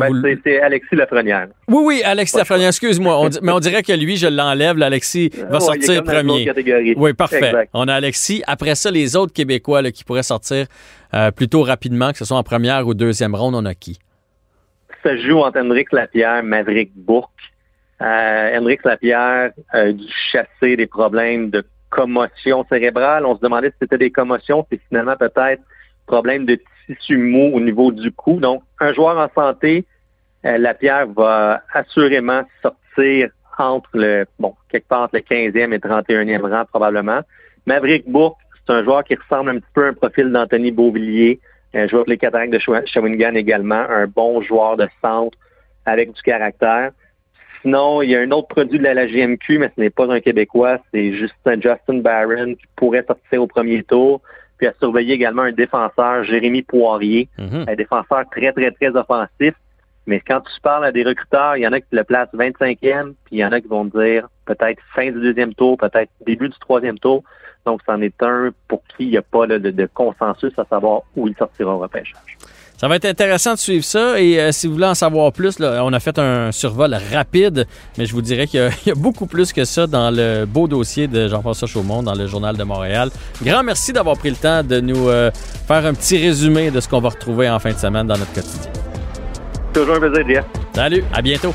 Ben, c'est- Alexis Lafrenière. Oui, oui, Alexis Lafrenière, excuse-moi. Mais on dirait que lui, je l'enlève. Alexis va Ouais, il est sortir premier. Oui, parfait. Exact. On a Alexis. Après ça, les autres Québécois là, qui pourraient sortir euh, plutôt rapidement, que ce soit en première ou deuxième ronde, on a qui? Ça joue entre Hendrix Lapierre, Maverick Bourque. Euh, Lapierre a dû chasser des problèmes de commotion cérébrale. On se demandait si c'était des commotions, puis finalement peut-être problème de tissu mou au niveau du cou. Donc, un joueur en santé, euh, Lapierre va assurément sortir entre le, bon, quelque part entre le 15e et 31e rang probablement. Maverick Bourque, c'est un joueur qui ressemble un petit peu à un profil d'Anthony Beauvillier, un joueur pour les Cataractes de Shaw- Shawinigan également, un bon joueur de centre avec du caractère. Sinon, il y a un autre produit de la, la GMQ, mais ce n'est pas un Québécois, c'est Justin, Justin Barron qui pourrait sortir au premier tour. Puis à surveiller également un défenseur, Jérémy Poirier, Mhm. un défenseur très, très, très offensif. Mais quand tu parles à des recruteurs, il y en a qui le placent 25e, puis il y en a qui vont dire peut-être fin du deuxième tour, peut-être début du troisième tour. Donc, c'en est un pour qui il n'y a pas là, de, de consensus à savoir où il sortira au repêchage. Ça va être intéressant de suivre ça. Et euh, si vous voulez en savoir plus, là, on a fait un survol rapide, mais je vous dirais qu'il y, a- [laughs] il y a beaucoup plus que ça dans le beau dossier de Jean-François Chaumont dans le Journal de Montréal. Grand merci d'avoir pris le temps de nous euh, faire un petit résumé de ce qu'on va retrouver en fin de semaine dans notre quotidien. Toujours un plaisir, Jeff. Salut, à bientôt.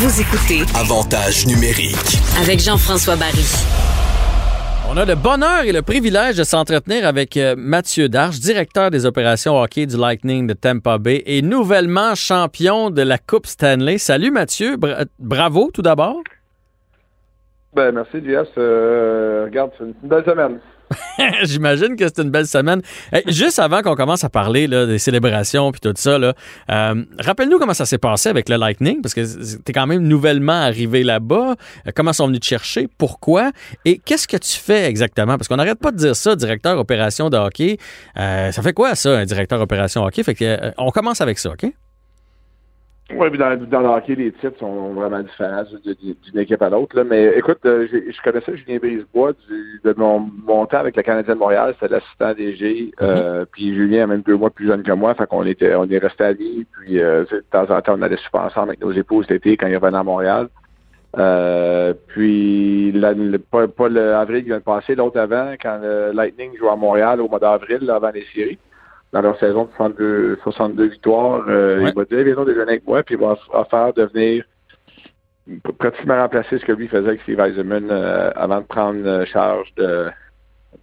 Vous écoutez Avantage numérique. avec Jean-François Barry. On a le bonheur et le privilège de s'entretenir avec euh, Mathieu Darche, directeur des opérations hockey du Lightning de Tampa Bay et nouvellement champion de la Coupe Stanley. Salut Mathieu, Bra- bravo tout d'abord. Ben, merci, JS. Euh, regarde, c'est une belle semaine. [laughs] [laughs] J'imagine que c'est une belle semaine. Juste avant qu'on commence à parler des célébrations puis tout ça, euh, rappelle-nous comment ça s'est passé avec le Lightning, parce que t'es quand même nouvellement arrivé là-bas. Euh, comment sont venus te chercher? Pourquoi? Et qu'est-ce que tu fais exactement? Parce qu'on n'arrête pas de dire ça, directeur opération de hockey. Euh, ça fait quoi ça, un directeur opération hockey? Fait que, on commence avec ça, OK? Oui, puis dans, dans le hockey, les titres sont vraiment différents du- du- d'une équipe à l'autre. Mais écoute, euh, je connaissais Julien Brisebois du, de mon, mon temps avec le Canadien de Montréal. C'était l'assistant DG. Euh, Puis Julien est même deux mois plus jeune que moi. Fait qu'on était, on est resté amis. Puis euh, de temps en temps, on allait super ensemble avec nos épouses l'été quand ils revenaient à Montréal. Euh, puis la- le- pas, pas le avril qui vient de passer, l'autre avant, quand le Lightning jouait à Montréal au mois d'avril, avant les séries, dans leur saison de 62, 62 victoires, euh, Ouais. il m'a dit viens déjeuner avec moi, puis il va faire de venir pr- pratiquement remplacer ce que lui faisait avec Steve Eisenman euh, avant de prendre euh, charge de,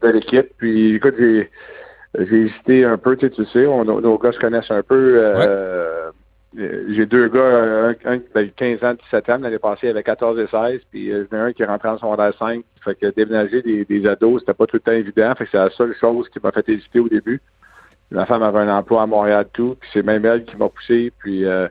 de l'équipe. Puis écoute, j'ai j'ai hésité un peu, tu sais, tu sais, on- nos, gars se connaissent un peu. euh, euh, J'ai deux gars, un, un qui avait 15 ans, 17 ans, l'année passée, il avait 14 et 16, puis euh, j'en ai un qui est rentré en secondaire 5. Fait que déménager des, des ados, c'était pas tout le temps évident. Fait que c'est la seule chose qui m'a fait hésiter au début. Ma femme avait un emploi à Montréal tout, puis c'est même elle qui m'a poussé, puis euh,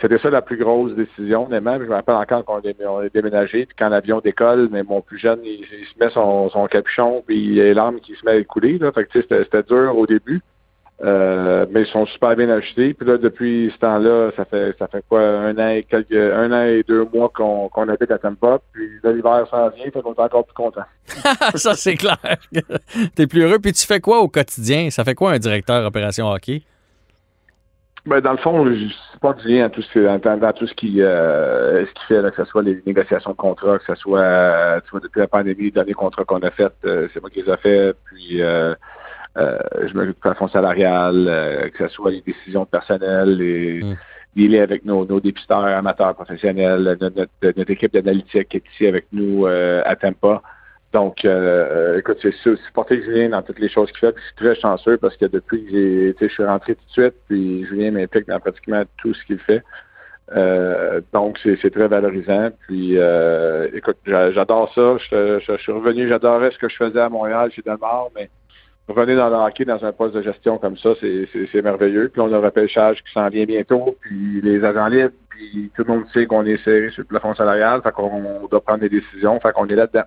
c'était ça la plus grosse décision, honnêtement. Je me rappelle encore qu'on on est déménagé, puis quand l'avion décolle, mais mon plus jeune, il, se met son, son capuchon, puis il y a les larmes qui se met à couler. Là. Fait que c'était, c'était dur au début. Euh, mais ils sont super bien achetés. Puis là, depuis ce temps-là, ça fait ça fait quoi, un an et quelques un an et deux mois qu'on, qu'on habite à Tampa. Puis là, l'hiver s'en vient, fait qu'on est encore plus content. [laughs] ça, c'est clair. [laughs] T'es plus heureux. Puis tu fais quoi au quotidien? Ça fait quoi un directeur opération hockey? Ben, dans le fond, je suis pas Julien dans tout ce, dans, dans tout ce qui euh, ce qu'il fait, là, que ce soit les négociations de contrats, que ce soit euh, tu vois, depuis la pandémie, les derniers contrats qu'on a fait, c'est moi qui les ai fait, puis je m'occupe du plafond salarial, euh, que ce soit les décisions de personnel, les, Mm. liens avec nos, nos dépisteurs amateurs professionnels, notre, notre, équipe d'analytique qui est ici avec nous euh, à Tampa. Donc, euh, écoute, c'est supporter Julien dans toutes les choses qu'il fait. Puis je suis très chanceux parce que depuis que je suis rentré tout de suite, puis Julien m'implique dans pratiquement tout ce qu'il fait. Euh, donc, c'est, très valorisant. Puis, euh, écoute, j'a- j'adore ça. Je, je- je suis revenu, j'adorais ce que je faisais à Montréal, chez Delmar, mais revenir dans le hockey dans un poste de gestion comme ça, c'est, merveilleux. Puis on a un repêchage qui s'en vient bientôt, puis les agents libres, puis tout le monde sait qu'on est serré sur le plafond salarial, fait qu'on doit prendre des décisions, fait qu'on est là-dedans.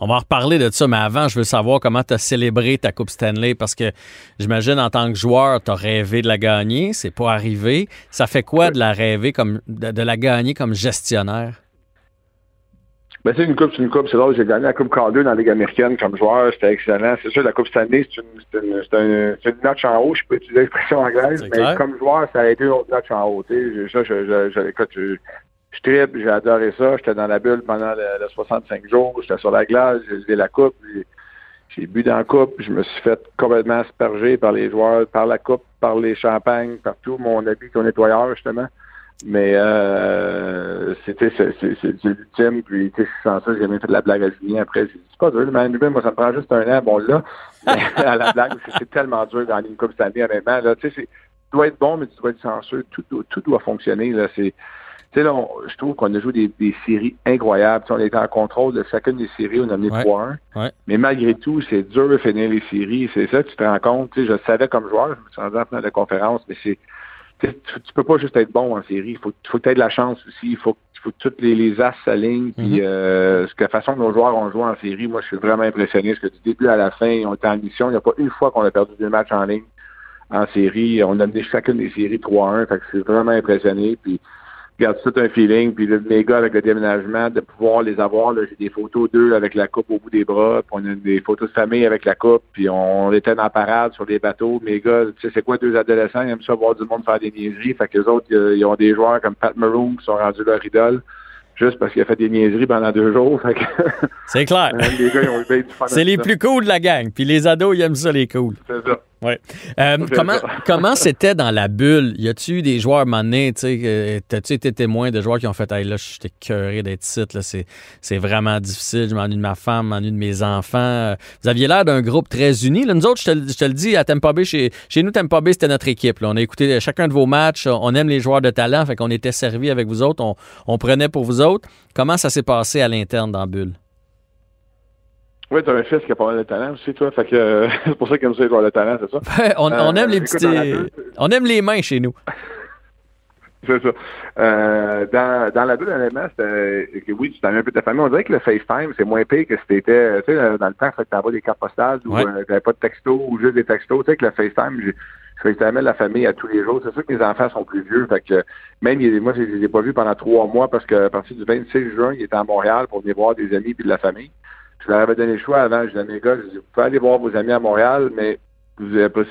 On va en reparler de ça, mais avant, je veux savoir comment tu as célébré ta Coupe Stanley parce que j'imagine en tant que joueur, tu as rêvé de la gagner, c'est pas arrivé. Ça fait quoi de la rêver comme de, de la gagner comme gestionnaire? Ben, c'est une coupe, c'est une coupe. C'est drôle, j'ai gagné la Coupe Calder dans la Ligue américaine comme joueur. C'était excellent. C'est sûr, la Coupe Stanley, c'est une, c'est une, c'est un- c'est une notch en haut. Je peux utiliser l'expression anglaise, mais clair. comme joueur, ça a été une autre notch en haut. Tu sais, je- ça, je, je, je, écoute, je, je tripe, j'ai adoré ça. J'étais dans la bulle pendant le, le 65 jours. J'étais sur la glace, j'ai levé la coupe. J'ai, bu dans la coupe. Je me suis fait complètement asperger par les joueurs, par la coupe, par les champagnes, par tout. Mon habit au nettoyeur, justement. Mais euh, c'était l'ultime. Puis tu sais, sans ça, j'ai même fait de la blague à Julien après. J'ai dit, c'est pas dur, mais moi, ça me prend juste un an, bon là. [laughs] [laughs] À la blague, c'est, tellement dur gagner une coupe cette année, honnêtement. Là, tu sais, c'est, tu dois être bon, mais tu dois être chanceux. Tout, tout doit fonctionner. Là, c'est, tu sais, là, on- je trouve qu'on a joué des, des séries incroyables. Tu sais, on était en contrôle de chacune des séries. On a mené Ouais. 3-1. Ouais. Mais malgré tout, c'est dur de finir les séries. C'est ça tu te rends compte. Tu sais, je le savais comme joueur. Je me suis rendu en finale de conférence, mais c'est tu, peux pas juste être bon en série. Il faut, faut que tu aies de la chance aussi. Il faut, faut que toutes les, les as s'alignent. Puis, Mhm. euh, ce que la façon que nos joueurs ont joué en série, moi, je suis vraiment impressionné. Parce que du début à la fin, ils ont été en mission. Il n'y a pas une fois qu'on a perdu deux matchs en ligne en série. On a mené chacune des séries 3-1. Fait que je suis vraiment impressionné. Puis, regarde, c'est tout un feeling. Puis, le- mes gars, avec le déménagement, de pouvoir les avoir. J'ai des photos d'eux avec la coupe au bout des bras. Puis, on a des photos de famille avec la coupe. Puis, on était dans la parade sur des bateaux. Mes gars, tu sais, c'est quoi deux adolescents? Ils aiment ça voir du monde faire des niaiseries. Fait que les autres, euh, ils ont des joueurs comme Pat Maroon qui sont rendus leur idole. Juste parce qu'il a fait des niaiseries pendant deux jours. [laughs] C'est clair. [laughs] les gars, ils ont eu bien du fun. C'est les ça. plus cool de la gang. Puis les ados, ils aiment ça, les cools. C'est ça. Ouais. Euh, [laughs] comment c'était dans la bulle? Y a-tu eu des joueurs tu sais, euh, t'as-tu été témoin de joueurs qui ont fait Hey là, j'étais cœuré d'être ici, là, c'est, c'est vraiment difficile, je m'ennuie de ma femme, je m'ennuie de mes enfants. Vous aviez l'air d'un groupe très uni. Là, nous autres, je te, le- je te le dis, à Tampa Bay, chez, chez nous, Tampa Bay, c'était notre équipe. là. On a écouté chacun de vos matchs, on aime les joueurs de talent, fait qu'on était servis avec vous autres, on, on prenait pour vous autres. Comment ça s'est passé à l'interne dans la bulle? Oui, t'as un fils qui a pas mal de talent aussi, toi. Fait que euh, [laughs] c'est pour ça qu'il aime ça joueurs de talent, c'est ça? [laughs] on, on Euh, aime les petits. On aime les mains chez nous. [laughs] C'est ça. Euh, dans, dans la bulle, honnêtement, c'était, que oui, tu t'en un peu de ta famille. On dirait que le FaceTime, c'est moins pire que si t'étais, tu sais, dans le temps, fait que t'envoies des cartes postales ou Ouais. euh, t'avais pas de texto ou juste des textos. Tu sais, que le FaceTime, j'ai- je FaceTimais la famille à tous les jours. C'est sûr que mes enfants sont plus vieux. Fait que même, il- moi, je les ai pas vus pendant trois mois parce que à partir du 26 juin, il était à Montréal pour venir voir des amis puis de la famille. Je leur avais donné le choix avant. Je disais à mes gars, je dis, vous pouvez aller voir vos amis à Montréal, mais vous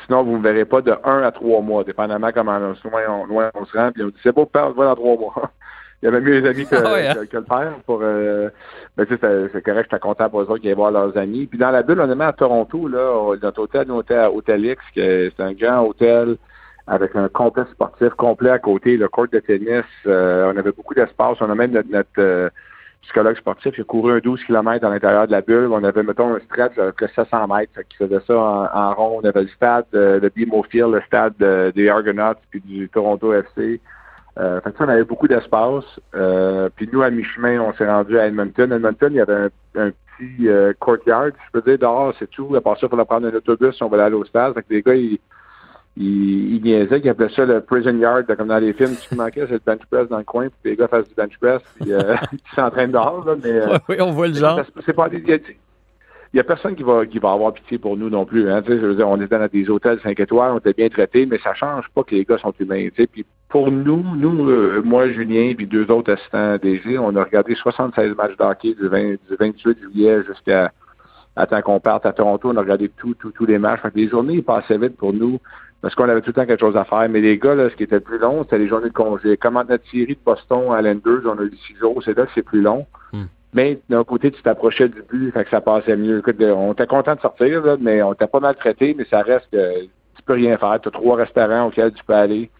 sinon, vous ne me verrez pas de un à trois mois, dépendamment comment loin on, loin on se rend. Puis on dit, c'est pas peur, on se voit dans trois mois. [laughs] Il y avait mieux les amis que, Ah [laughs] ouais, hein? que, que le père pour euh, ben, tu sais, c'est correct, j'étais content pour eux autres qui allaient voir leurs amis. Puis dans la bulle, honnêtement, à Toronto, là, on- notre hôtel, notre hôtel, Hôtel X, c'est un grand hôtel avec un complexe sportif complet à côté, le court de tennis. euh, on avait beaucoup d'espace. On a même notre, notre, euh, psychologue sportif qui a couru un 12 km à l'intérieur de la bulle. On avait, mettons, un stretch de que 700 mètres, qu'il faisait ça en, rond. On avait le stade euh, de BMO Field, le stade euh, des Argonauts, puis du Toronto FC. Euh, fait que ça, on avait beaucoup d'espace. Euh, puis nous, à mi-chemin, on s'est rendu à Edmonton. Edmonton, il y avait un, petit euh, courtyard, je peux dire, dehors, c'est tout. À part ça, il fallait prendre un autobus on voulait aller au stade. Fait que les gars, ils, ils, ils niaisaient, ils appelaient ça le prison yard, comme dans les films. Ce qui manquait, c'est le bench press dans le coin, puis les gars fassent du bench press, puis euh, [laughs] [laughs] ils s'entraînent dehors, là, mais... euh, oui, on voit le genre. c'est- pas des- il y a- il y a personne qui va qui va avoir pitié pour nous non plus. Hein, tu sais, je veux dire, on était dans des hôtels 5 étoiles, on était bien traités, mais ça change pas que les gars sont humains. tu sais. Puis pour nous, nous, euh, moi, Julien, puis deux autres assistants DG, on a regardé 76 matchs d'hockey du, 20 du 28 juillet jusqu'à à temps qu'on parte à Toronto, on a regardé tout, tout, tous les matchs. Fait que les journées ils passaient vite pour nous. Parce qu'on avait tout le temps quelque chose à faire. Mais les gars, là, ce qui était le plus long, c'était les journées de congé. Comme notre série de Boston à l'Enders, on a eu six jours, c'est là que c'est plus long. Hmm. Mais d'un côté, tu t'approchais du but, fait que ça passait mieux. Écoute, on était content de sortir, là, mais on était pas mal traité, mais ça reste que tu peux rien faire. Tu as trois restaurants auxquels tu peux aller.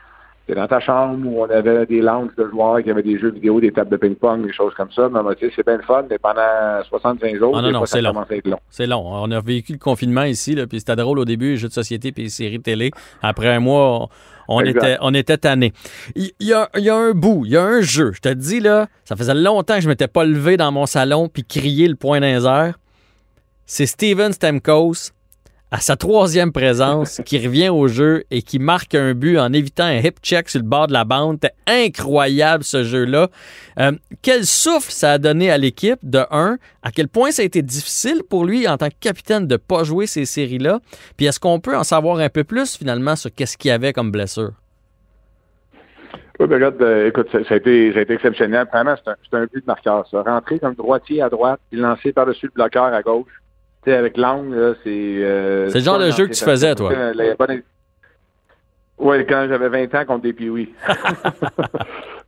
C'est dans ta chambre où on avait des lounges de joueurs qui avaient des jeux vidéo, des tables de ping-pong, des choses comme ça. Mais tu sais, c'est bien le fun, mais pendant 65 jours, Ah non, non, c'est long. C'est long. On a vécu le confinement ici, là, puis c'était drôle au début, les jeux de société puis les séries télé. Après un mois, on, Exact. était, on était tannés. Il y, a, il y a un bout, il y a un jeu. Je te dis, là, ça faisait longtemps que je m'étais pas levé dans mon salon puis crié le point d'un. C'est Steven Stamkos à sa troisième présence qui revient au jeu et qui marque un but en évitant un hip check sur le bord de la bande. C'était incroyable ce jeu-là. Euh, quel souffle ça a donné à l'équipe, de un, à quel point ça a été difficile pour lui en tant que capitaine de pas jouer ces séries-là, puis est-ce qu'on peut en savoir un peu plus finalement sur qu'est-ce qu'il y avait comme blessure? Oui, ben, regarde, euh, écoute, ça, a été, ça a été exceptionnel. Vraiment, c'est un, un but de marqueur, ça. Rentrer comme droitier à droite, puis lancer par-dessus le bloqueur à gauche. Tu sais, avec l'angle, là, c'est... euh, C'est le genre de jeu que tu faisais, toi. Bonne- Oui, quand j'avais 20 ans contre des. [laughs]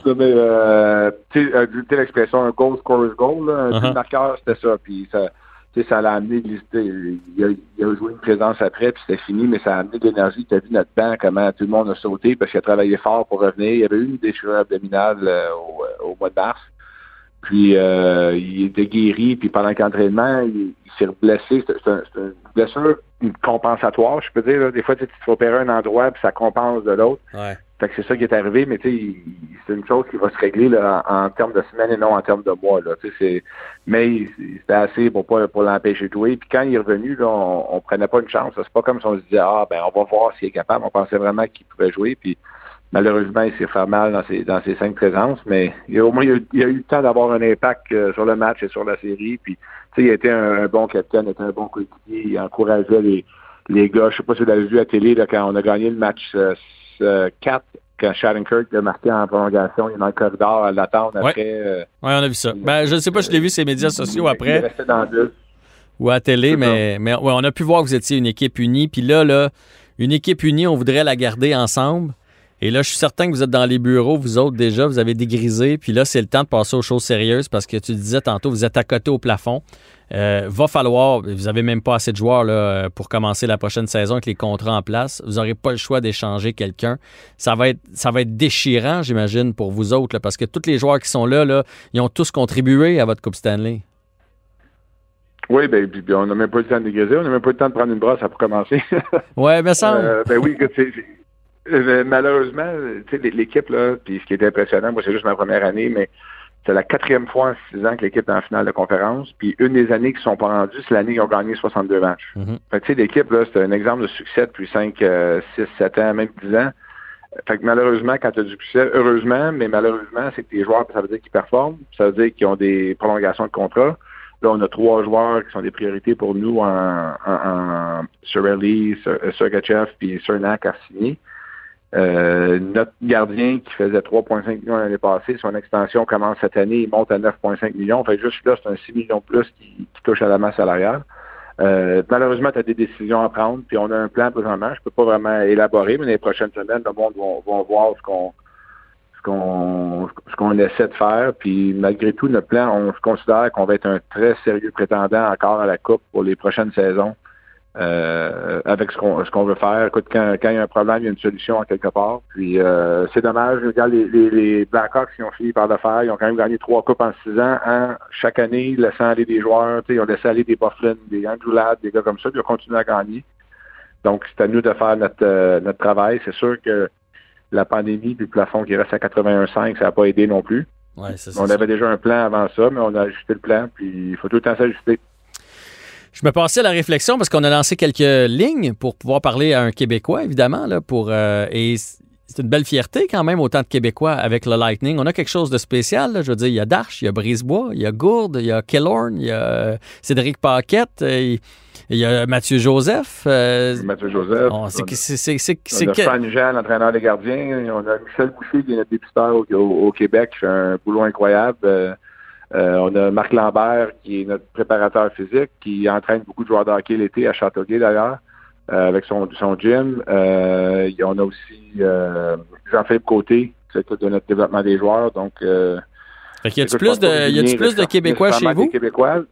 Ça, mais, euh, tu sais, euh, tu sais l'expression, un goal scorer's goal, là, un but Uh-huh. de marqueur, c'était ça. Puis ça, tu sais, ça l'a amené, il a, il a joué une présence après, puis c'était fini, mais ça a amené de l'énergie. Tu as vu notre banc, comment tout le monde a sauté, parce qu'il a travaillé fort pour revenir. Il y avait eu une déchirure abdominale euh, au, au mois de mars. Puis euh, il était guéri, puis pendant l'entraînement, il, il s'est blessé. C'est c'est un- c'est une blessure compensatoire, je peux dire. là. Des fois, tu te fais opérer un endroit, puis ça compense de l'autre. Ouais. Fait que c'est ça qui est arrivé, mais tu sais, il- c'est une chose qui va se régler là, en, en termes de semaines et non en termes de mois. Là. Mais c'était assez pour pas pour l'empêcher de jouer. Puis quand il est revenu, là, on, on prenait pas une chance. C'est pas comme si on se disait Ah ben on va voir s'il est capable. On pensait vraiment qu'il pouvait jouer. Puis malheureusement, il s'est fait mal dans ses dans ses cinq présences, mais il a, au moins il a, il a eu le temps d'avoir un impact euh, sur le match et sur la série. Puis tu sais, il a été un, un bon capitaine, il un bon coéquipier, il encourageait les, les gars. Je sais pas si vous l'avez vu à télé là, quand on a gagné le match euh, euh, 4, quand Shattenkirk a marqué en prolongation, il est dans le corridor à l'attendre Ouais. après. euh, Ouais, on a vu ça. Ben, je ne sais pas, je l'ai vu sur les médias sociaux Il après resté dans le ou à la télé, mais, mais ouais, on a pu voir que vous étiez une équipe unie. Puis là, là, une équipe unie, on voudrait la garder ensemble. Et là, je suis certain que vous êtes dans les bureaux, vous autres déjà, vous avez dégrisé. Puis là, c'est le temps de passer aux choses sérieuses parce que tu disais tantôt, vous êtes à côté au plafond. Euh, va falloir, vous avez même pas assez de joueurs là, pour commencer la prochaine saison avec les contrats en place. Vous n'aurez pas le choix d'échanger quelqu'un. Ça va être, ça va être déchirant, j'imagine, pour vous autres, là, parce que tous les joueurs qui sont là, là, ils ont tous contribué à votre Coupe Stanley. Oui, ben, puis, on n'a même pas eu le temps de dégriser, on n'a même pas eu le temps de prendre une brosse pour commencer. Ouais, mais ça. [laughs] Euh, ben oui, c'est- euh, malheureusement, tu sais, l'équipe, là, puis ce qui est impressionnant, moi, c'est juste ma première année, mais c'est la quatrième fois en six ans que l'équipe est en finale de conférence. Puis une des années qui sont pas rendues, c'est l'année qu'ils ont gagné 62 matchs. Fait que, tu sais, l'équipe, là, c'est un exemple de succès depuis 5, 6, 7 ans, même 10 ans. Fait que malheureusement, quand tu as du succès, heureusement, mais malheureusement, c'est que tes joueurs, ça veut dire qu'ils performent, ça veut dire qu'ils ont des prolongations de contrat. Là, on a trois joueurs qui sont des priorités pour nous en, en, en Sorelli, Ser- euh, Sergachev puis Cernak à signer. Euh, notre gardien qui faisait 3,5 millions l'année passée, son extension commence cette année, il monte à 9,5 millions. Fait juste là, c'est un 6 millions de plus qui, qui touche à la masse salariale. Euh, malheureusement, tu as des décisions à prendre, puis on a un plan présentement. Je peux pas vraiment élaborer, mais les prochaines semaines, le monde va, va voir ce qu'on ce qu'on ce qu'on essaie de faire. Puis malgré tout, notre plan, on se considère qu'on va être un très sérieux prétendant encore à la Coupe pour les prochaines saisons. Euh, avec ce qu'on ce qu'on veut faire. Écoute, quand, quand il y a un problème, il y a une solution à quelque part. Puis euh, c'est dommage. Regarde, les, les, les Blackhawks qui ont fini par le faire, ils ont quand même gagné trois coupes en six ans, hein, chaque année, laissant aller des joueurs. tu sais, Ils ont laissé aller des Bufflin, des Andrew Ladd, des gars comme ça, puis ils ont continué à gagner. Donc, c'est à nous de faire notre, euh, notre travail. C'est sûr que la pandémie le plafond qui reste à 81,5, ça n'a pas aidé non plus. Ouais, c'est On ça. avait déjà un plan avant ça, mais on a ajusté le plan, puis il faut tout le temps s'ajuster. Je me passais à la réflexion parce qu'on a lancé quelques lignes pour pouvoir parler à un Québécois, évidemment, là, pour, euh, et c'est une belle fierté quand même, autant de Québécois avec le Lightning. On a quelque chose de spécial, là, je veux dire, il y a Darche, il y a Brisebois, il y a Gourde, il y a Killorn, il y a euh, Cédric Paquette, euh, il y a Mathieu Joseph. euh, Mathieu Joseph. on- c'est c'est- c'est- c'est- On a que- Stan Jean, l'entraîneur des gardiens. On a Michel Boucher, qui est notre dépisteur au, au- au Québec, fait un boulot incroyable. Euh, on a Marc Lambert, qui est notre préparateur physique, qui entraîne beaucoup de joueurs de hockey l'été à Châteauguay, d'ailleurs. euh, avec son, son gym. Euh, il y en a aussi euh, Jean-Philippe Côté, qui s'occupe de notre développement des joueurs. Donc, euh, Fait y a-tu plus de, y Julien plus de Québécois chez vous? des Québécois.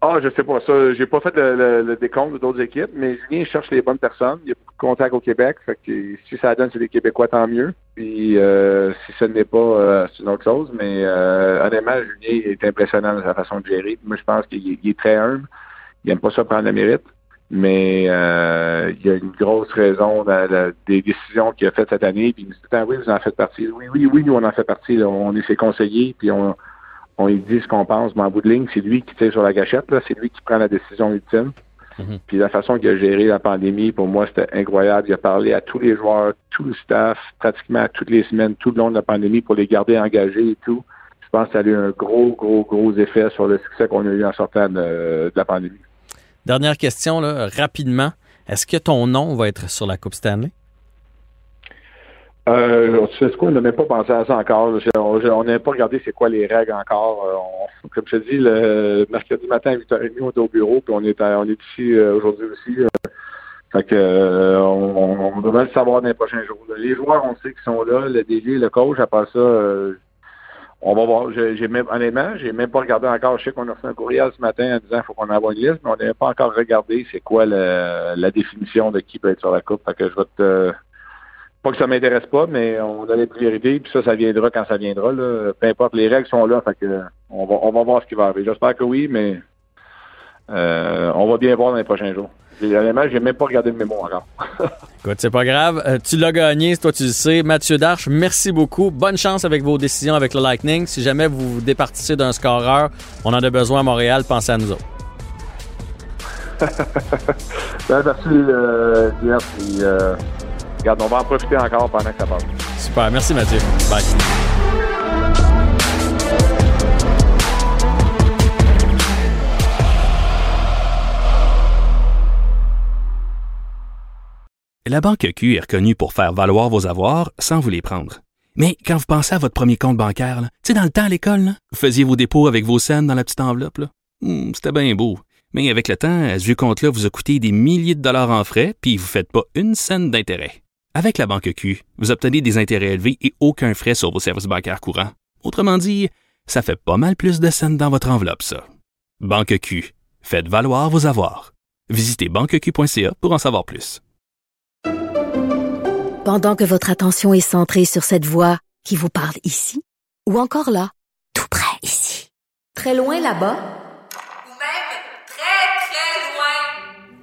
Ah, je sais pas ça. J'ai pas fait le, le- le décompte d'autres équipes, mais Julien cherche les bonnes personnes. Il y a beaucoup de contacts au Québec. Fait que si ça donne c'est des Québécois, tant mieux. Puis euh, si ce n'est pas, euh, c'est une autre chose. Mais euh, honnêtement, Julien est impressionnant dans sa façon de gérer. Moi, je pense qu'il est- très humble. Il aime pas ça prendre le mérite. Mais euh, il y a une grosse raison dans la- des décisions qu'il a faites cette année. Puis il nous dit oui, vous en faites partie. Oui, oui, oui, nous on en fait partie. On est ses conseillers. Puis on, on lui dit ce qu'on pense, mais en bout de ligne, c'est lui qui tire sur la gâchette, là. c'est lui qui prend la décision ultime. Mhm. Puis la façon qu'il a géré la pandémie, pour moi, c'était incroyable. Il a parlé à tous les joueurs, tout le staff, pratiquement toutes les semaines, tout le long de la pandémie pour les garder engagés et tout. Je pense que ça a eu un gros, gros, gros effet sur le succès qu'on a eu en sortant de, de la pandémie. Dernière question, là, rapidement. Est-ce que ton nom va être sur la Coupe Stanley? Euh, tu sais quoi, on n'a même pas pensé à ça encore. On n'a pas regardé c'est quoi les règles encore. Euh, comme je te dis, le mercredi matin à 8h30, on était au bureau, puis on est, on est ici euh, aujourd'hui aussi. euh. fait que on, on devrait le savoir dans les prochains jours. Les joueurs, on sait qu'ils sont là, le DG, le coach, après ça, on va voir. J'ai même, honnêtement, j'ai même pas regardé encore. Je sais qu'on a reçu un courriel ce matin en disant qu'il faut qu'on envoie une liste, mais on n'a pas encore regardé c'est quoi la définition de qui peut être sur la coupe. Fait que je vais te pas que ça m'intéresse pas, mais on a les priorités, puis ça, ça viendra quand ça viendra. Là. Peu importe, les règles sont là, fait que on va, on va voir ce qui va arriver. J'espère que oui, mais euh, on va bien voir dans les prochains jours. Honnêtement, j'ai même pas regardé le mémo encore. [laughs] Écoute, c'est pas grave. Euh, tu l'as gagné, toi tu le sais. Mathieu Darche, merci beaucoup. Bonne chance avec vos décisions avec le Lightning. Si jamais vous vous départissez d'un scoreur, on en a besoin à Montréal, pensez à nous autres. [laughs] Ben, merci, euh, euh, regarde, on va en profiter encore pendant que ça passe. Super, merci Mathieu. Bye. La Banque Q est reconnue pour faire valoir vos avoirs sans vous les prendre. Mais quand vous pensez à votre premier compte bancaire, tu sais, dans le temps à l'école, là, vous faisiez vos dépôts avec vos scènes dans la petite enveloppe. là. Hmm, C'était bien beau. Mais avec le temps, à ce vieux compte-là vous a coûté des milliers de dollars en frais, puis vous ne faites pas une scène d'intérêt. Avec la Banque Q, vous obtenez des intérêts élevés et aucun frais sur vos services bancaires courants. Autrement dit, ça fait pas mal plus de scènes dans votre enveloppe, ça. Banque Q. Faites valoir vos avoirs. Visitez banqueq.ca pour en savoir plus. Pendant que votre attention est centrée sur cette voix qui vous parle ici, ou encore là, tout près ici, très loin là-bas, Ou même très, très loin.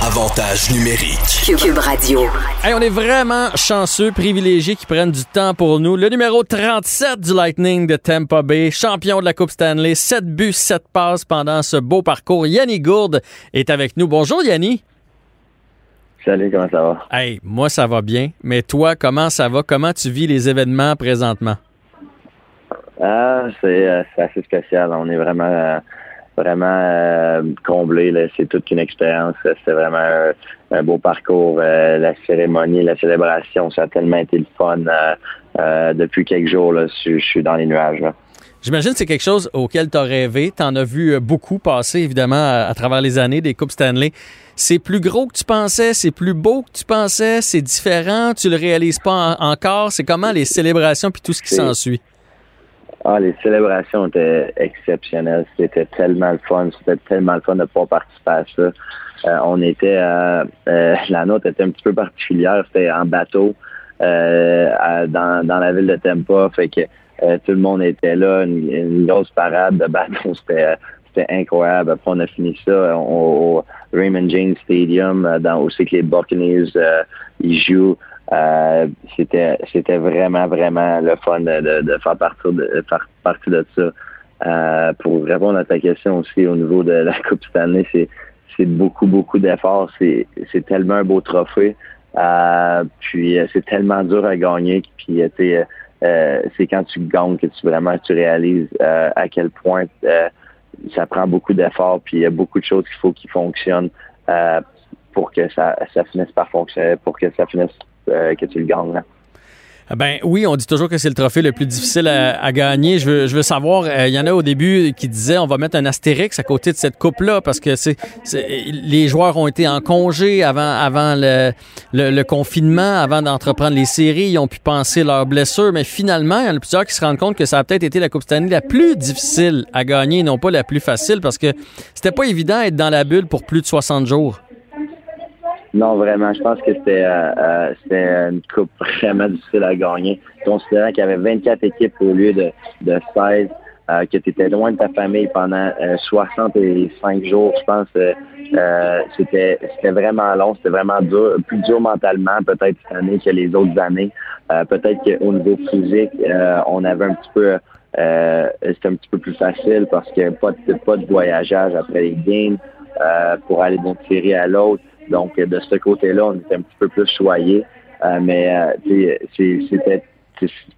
Avantage numérique. Cube Radio. Hey, on est vraiment chanceux, privilégiés qui prennent du temps pour nous. Le numéro 37 du Lightning de Tampa Bay, champion de la Coupe Stanley, 7 buts, 7 passes pendant ce beau parcours. Yanni Gourde est avec nous. Bonjour Yanni. Salut, comment ça va? Hey, moi ça va bien, mais toi, comment ça va? Comment tu vis les événements présentement? Ah, c'est euh, assez spécial. On est vraiment euh, vraiment euh, comblé. C'est toute une expérience. C'est vraiment un, un beau parcours. Euh, la cérémonie, la célébration, ça a tellement été le fun. euh, depuis quelques jours, là, je, je suis dans les nuages. là. J'imagine que c'est quelque chose auquel tu as rêvé. Tu en as vu beaucoup passer, évidemment, à, à travers les années des Coupes Stanley. C'est plus gros que tu pensais, c'est plus beau que tu pensais, c'est différent, tu le réalises pas en- encore? C'est comment les célébrations puis tout ce qui s'ensuit? Ah, les célébrations étaient exceptionnelles. C'était tellement le fun. C'était tellement le fun de pouvoir participer à ça. Euh, on était, euh, euh, [laughs] la nôtre était un petit peu particulière. C'était en bateau euh, dans, dans la ville de Tampa. Fait que euh, tout le monde était là. Une, une grosse parade de bateau. C'était, euh, c'était incroyable. Après, on a fini ça au, Raymond James Stadium, dans où c'est que les Buccaneers jouent. Euh, c'était c'était vraiment vraiment le fun de, de, de faire partie de faire partie de ça. Euh, pour répondre à ta question aussi au niveau de la Coupe Stanley, c'est c'est beaucoup beaucoup d'efforts. C'est c'est tellement un beau trophée. Euh, puis euh, c'est tellement dur à gagner. Puis euh, c'est quand tu gagnes que tu vraiment tu réalises à quel point ça prend beaucoup d'efforts, puis il y a beaucoup de choses qu'il faut qui fonctionnent pour que ça, ça finisse par fonctionner, pour que ça finisse que tu le gagnes. Là. Ah ben oui, on dit toujours que c'est le trophée le plus difficile à, gagner. Je veux, savoir, euh, il y en a au début qui disaient on va mettre un astérix à côté de cette coupe-là parce que les joueurs ont été en congé avant, le, confinement, avant d'entreprendre les séries. Ils ont pu penser leurs blessures, mais finalement, il y en a plusieurs qui se rendent compte que ça a peut-être été la Coupe Stanley la plus difficile à gagner, non pas la plus facile parce que c'était pas évident d'être dans la bulle pour plus de 60 jours. Non, vraiment. Je pense que c'était euh, euh une coupe vraiment difficile à gagner. Considérant qu'il y avait 24 équipes au lieu de, de 16, euh, que tu étais loin de ta famille pendant 65 euh, jours, je pense que c'était c'était vraiment long, c'était vraiment dur, plus dur mentalement peut-être cette année que les autres années. peut-être qu'au niveau physique, on avait un petit peu c'était un petit peu plus facile parce que pas de, pas de voyageage après les games pour aller d'une série à l'autre. Donc, de ce côté-là, on était un petit peu plus choyés. Euh, mais euh, c'était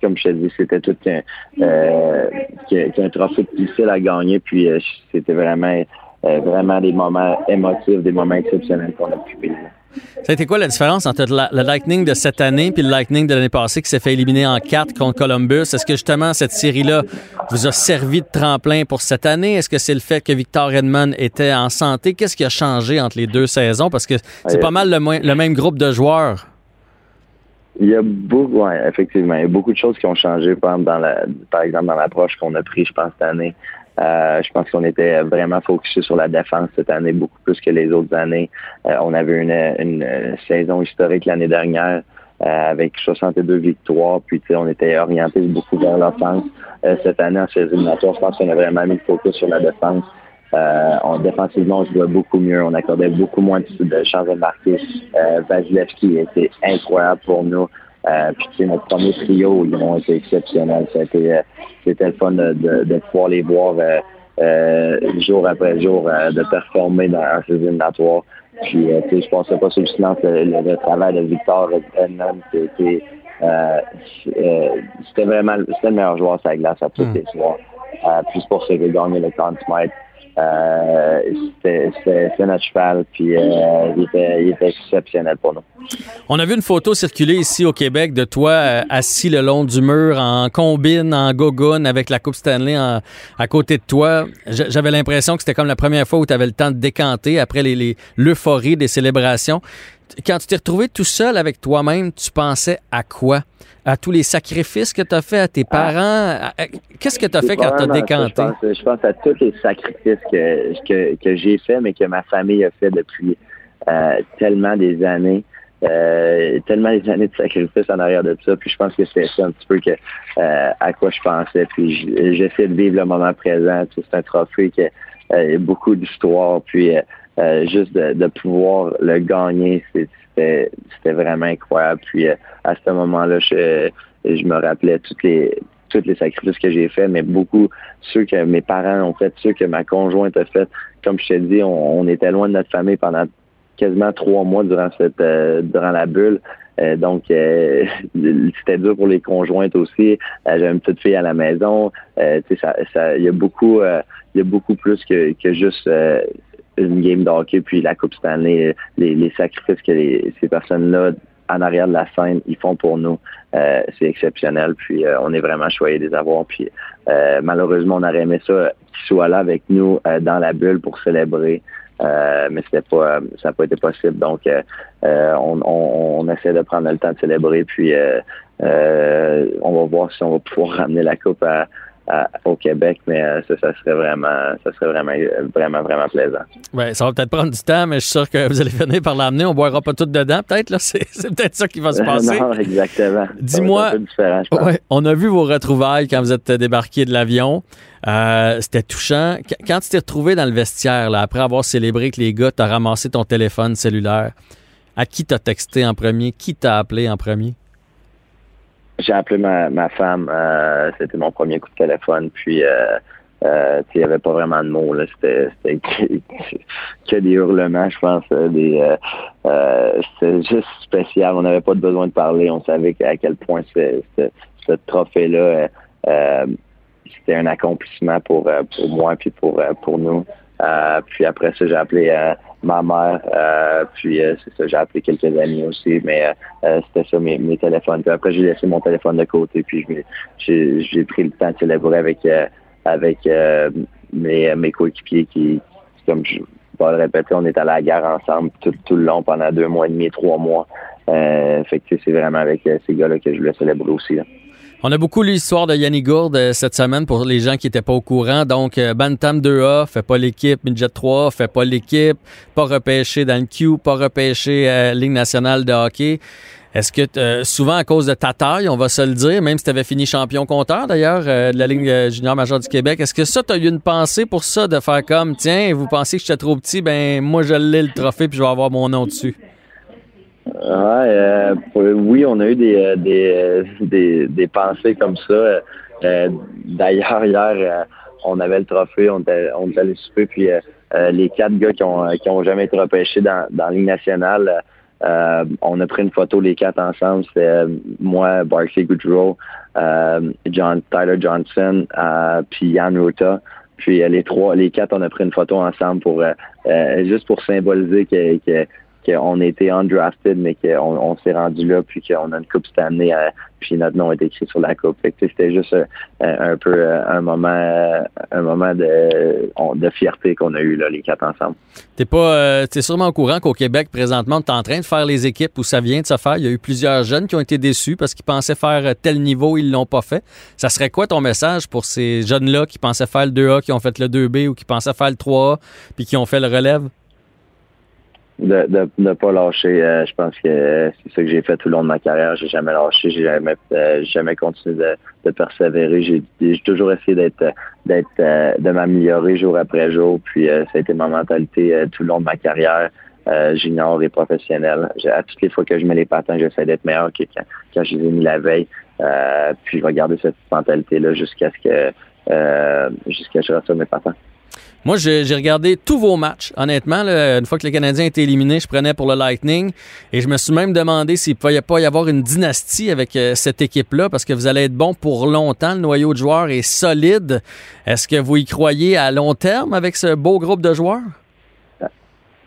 comme je te dis, c'était tout un, euh, un trophée difficile à gagner. Puis c'était vraiment, vraiment des moments émotifs, des moments exceptionnels qu'on a pu vivre. Ça a été quoi la différence entre le Lightning de cette année et le Lightning de l'année passée qui s'est fait éliminer en quatre contre Columbus? Est-ce que justement cette série-là vous a servi de tremplin pour cette année? Est-ce que c'est le fait que Victor Edmond était en santé? Qu'est-ce qui a changé entre les deux saisons? Parce que c'est pas mal le, même groupe de joueurs. Il y a beaucoup, ouais, effectivement, il y a beaucoup de choses qui ont changé, par exemple, dans la, par exemple, dans l'approche qu'on a pris, je pense, cette année. Euh, je pense qu'on était vraiment focusé sur la défense cette année, beaucoup plus que les autres années. Euh, on avait une, une saison historique l'année dernière euh, avec 62 victoires, puis on était orienté beaucoup vers l'offense. cette année, en série éliminatoire, je pense qu'on a vraiment mis le focus sur la défense. on, défensivement, on jouait beaucoup mieux. On accordait beaucoup moins de chances de marquer. Euh, Vasilevski était incroyable pour nous. Euh, puis notre premier trio, ils ont été exceptionnels. C'était, euh, c'était le fun de, de, de pouvoir les voir euh, euh jour après jour de performer dans un éliminatoire. Puis je pensais pas sur le silence le, travail de Victor Edmond, c'était c'était vraiment c'était le meilleur joueur sur la glace à tous hmm. les soirs. puis c'est pour ça qu'il a gagné le 30 mètres. Euh, c'était notre cheval, puis euh, il, était, exceptionnel pour nous. On a vu une photo circuler ici au Québec de toi euh, assis le long du mur en combine, en gogoon, avec la Coupe Stanley à côté de toi. J'avais l'impression que c'était comme la première fois où tu avais le temps de décanter après l'euphorie les, des célébrations quand tu t'es retrouvé tout seul avec toi-même, tu pensais à quoi? À tous les sacrifices que tu as fait à tes parents? Qu'est-ce que tu as fait quand tu as décanté? Je pense, à tous les sacrifices que, que, j'ai fait, mais que ma famille a fait depuis euh, tellement des années. Euh, tellement des années de sacrifices en arrière de ça. Puis je pense que c'est ça un petit peu que euh, à quoi je pensais. Puis j'essaie de vivre le moment présent. c'est un trophée qui a beaucoup d'histoire. Puis euh, juste de, pouvoir le gagner, c'était vraiment incroyable. Puis euh, à ce moment-là, je, je me rappelais toutes les tous les sacrifices que j'ai faits, mais beaucoup ceux que mes parents ont fait, ceux que ma conjointe a fait. Comme je t'ai dit, on, était loin de notre famille pendant quasiment trois mois durant cette euh, durant la bulle. donc [laughs] c'était dur pour les conjointes aussi. J'ai une petite fille à la maison. ça, ça, il y a beaucoup, il y a beaucoup plus que, que juste une game d'hockey, puis la Coupe Stanley, les, sacrifices que ces personnes-là en arrière de la scène, ils font pour nous. Euh, c'est exceptionnel, puis euh, on est vraiment choyés de les avoir. Puis euh, malheureusement, on aurait aimé ça qu'ils soient là avec nous dans la bulle pour célébrer. mais c'était pas ça n'a pas été possible. Donc on, on, essaie de prendre le temps de célébrer, puis on va voir si on va pouvoir ramener la coupe à, au Québec, mais euh, ça, serait vraiment, ça serait vraiment, vraiment, vraiment plaisant. Ouais, ça va peut-être prendre du temps, mais je suis sûr que vous allez finir par l'amener. On boira pas tout dedans, peut-être. [laughs] C'est, peut-être ça qui va se [laughs] passer. non, exactement. Dis-moi, ouais, on a vu vos retrouvailles quand vous êtes débarqué de l'avion. Euh, c'était touchant. Quand tu t'es retrouvé dans le vestiaire, là, après avoir célébré que les gars t'ont ramassé ton téléphone cellulaire, à qui t'as texté en premier? Qui t'a appelé en premier? J'ai appelé ma, ma femme. Euh, c'était mon premier coup de téléphone. Puis, euh, Euh, il n'y avait pas vraiment de mots. Là. C'était, [laughs] que, des hurlements, je pense. euh, Des, euh, euh, c'était juste spécial. On n'avait pas de besoin de parler. On savait à quel point ce, ce, trophée-là, c'était un accomplissement pour, pour moi puis pour, pour nous. Euh, puis après ça, j'ai appelé euh, ma mère. euh, puis c'est ça, j'ai appelé quelques amis aussi. Mais c'était ça mes, téléphones. Puis après, j'ai laissé mon téléphone de côté. Puis j'ai, pris le temps de célébrer avec avec mes, coéquipiers qui, comme je vais le répéter, on est à la gare ensemble tout, le long pendant deux mois et demi, trois mois. Fait c'est vraiment avec ces gars-là que je voulais célébrer aussi. On a beaucoup lu l'histoire de Yannick Gourde euh, cette semaine pour les gens qui n'étaient pas au courant. Donc, euh, Bantam 2A fait pas l'équipe, Midget 3 fait pas l'équipe, pas repêché dans le Q, pas repêché à Ligue nationale de hockey. Est-ce que euh, souvent à cause de ta taille, on va se le dire, même si tu fini champion compteur d'ailleurs euh, de la Ligue euh, junior majeure du Québec, est-ce que ça, tu as eu une pensée pour ça, de faire comme, tiens, vous pensez que j'étais trop petit, ben moi je l'ai le trophée puis je vais avoir mon nom dessus? Ouais, euh, oui, on a eu des, euh, des, euh, des, des pensées comme ça. D'ailleurs, hier, on avait le trophée, on était, on allé souper, puis les quatre gars qui ont, qui ont jamais été repêchés dans, dans la Ligue nationale, on a pris une photo les quatre ensemble. C'était moi, Barclay Goodrow, John, Tyler Johnson, puis Yann Ruta. Puis les trois, les quatre, on a pris une photo ensemble pour juste pour symboliser que qu'on a été undrafted, mais qu'on on, s'est rendu là, puis qu'on a une coupe cette année, euh, puis notre nom est écrit sur la coupe. C'était juste euh, un peu euh, un moment, euh, un moment de, fierté qu'on a eu là, les quatre ensemble. T'es pas, t'es sûrement au courant qu'au Québec, présentement, tu es en train de faire les équipes où ça vient de se faire. Il y a eu plusieurs jeunes qui ont été déçus parce qu'ils pensaient faire tel niveau, ils l'ont pas fait. Ça serait quoi ton message pour ces jeunes-là qui pensaient faire le 2A, qui ont fait le 2B ou qui pensaient faire le 3A, puis qui ont fait le relève? De de ne pas lâcher. Euh, je pense que euh, c'est ça que j'ai fait tout le long de ma carrière. J'ai jamais lâché, j'ai jamais euh, jamais continué de, de persévérer. J'ai j'ai toujours essayé d'être d'être euh, de m'améliorer jour après jour. Puis euh, ça a été ma mentalité euh, tout le long de ma carrière. Junior et professionnel. À toutes les fois que je mets les patins, j'essaie d'être meilleur que quand, quand je les ai mis la veille. Puis je vais garder cette mentalité-là jusqu'à ce que jusqu'à ce que je reçoive mes patins. Moi, j'ai regardé tous vos matchs. Honnêtement, là, une fois que les Canadiens étaient éliminés, je prenais pour le Lightning. Et je me suis même demandé s'il ne pouvait pas y avoir une dynastie avec euh, cette équipe-là, parce que vous allez être bon pour longtemps. Le noyau de joueurs est solide. Est-ce que vous y croyez à long terme avec ce beau groupe de joueurs?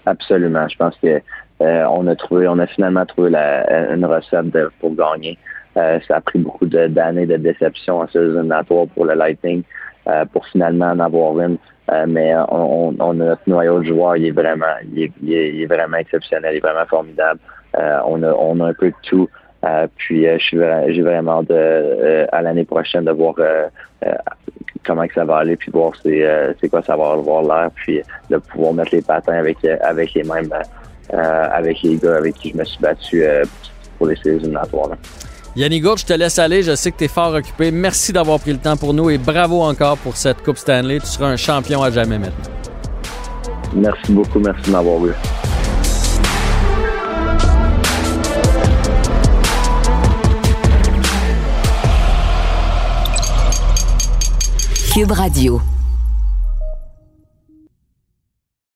Absolument. Je pense que euh, on a trouvé, on a finalement trouvé la, une recette de- pour gagner. Euh, ça a pris beaucoup de- d'années de, déception en saison pour le Lightning pour finalement en avoir une. Euh, mais on, on, on a notre noyau de joueurs, il est vraiment, il est, il est- vraiment exceptionnel, il est vraiment formidable. Euh, on a, on a un peu de tout. Euh, puis euh, j'ai vraiment hâte euh, à l'année prochaine de voir euh, euh, comment que ça va aller, puis voir c'est euh, quoi ça va avoir l'air, puis de pouvoir mettre les patins avec euh, avec les mêmes euh, euh, avec les gars avec qui je me suis battu euh, pour les séries éliminatoires. là. Yannick Gourde, je te laisse aller. Je sais que tu es fort occupé. Merci d'avoir pris le temps pour nous et bravo encore pour cette Coupe Stanley. Tu seras un champion à jamais maintenant. Merci beaucoup, merci de m'avoir eu. Cube Radio.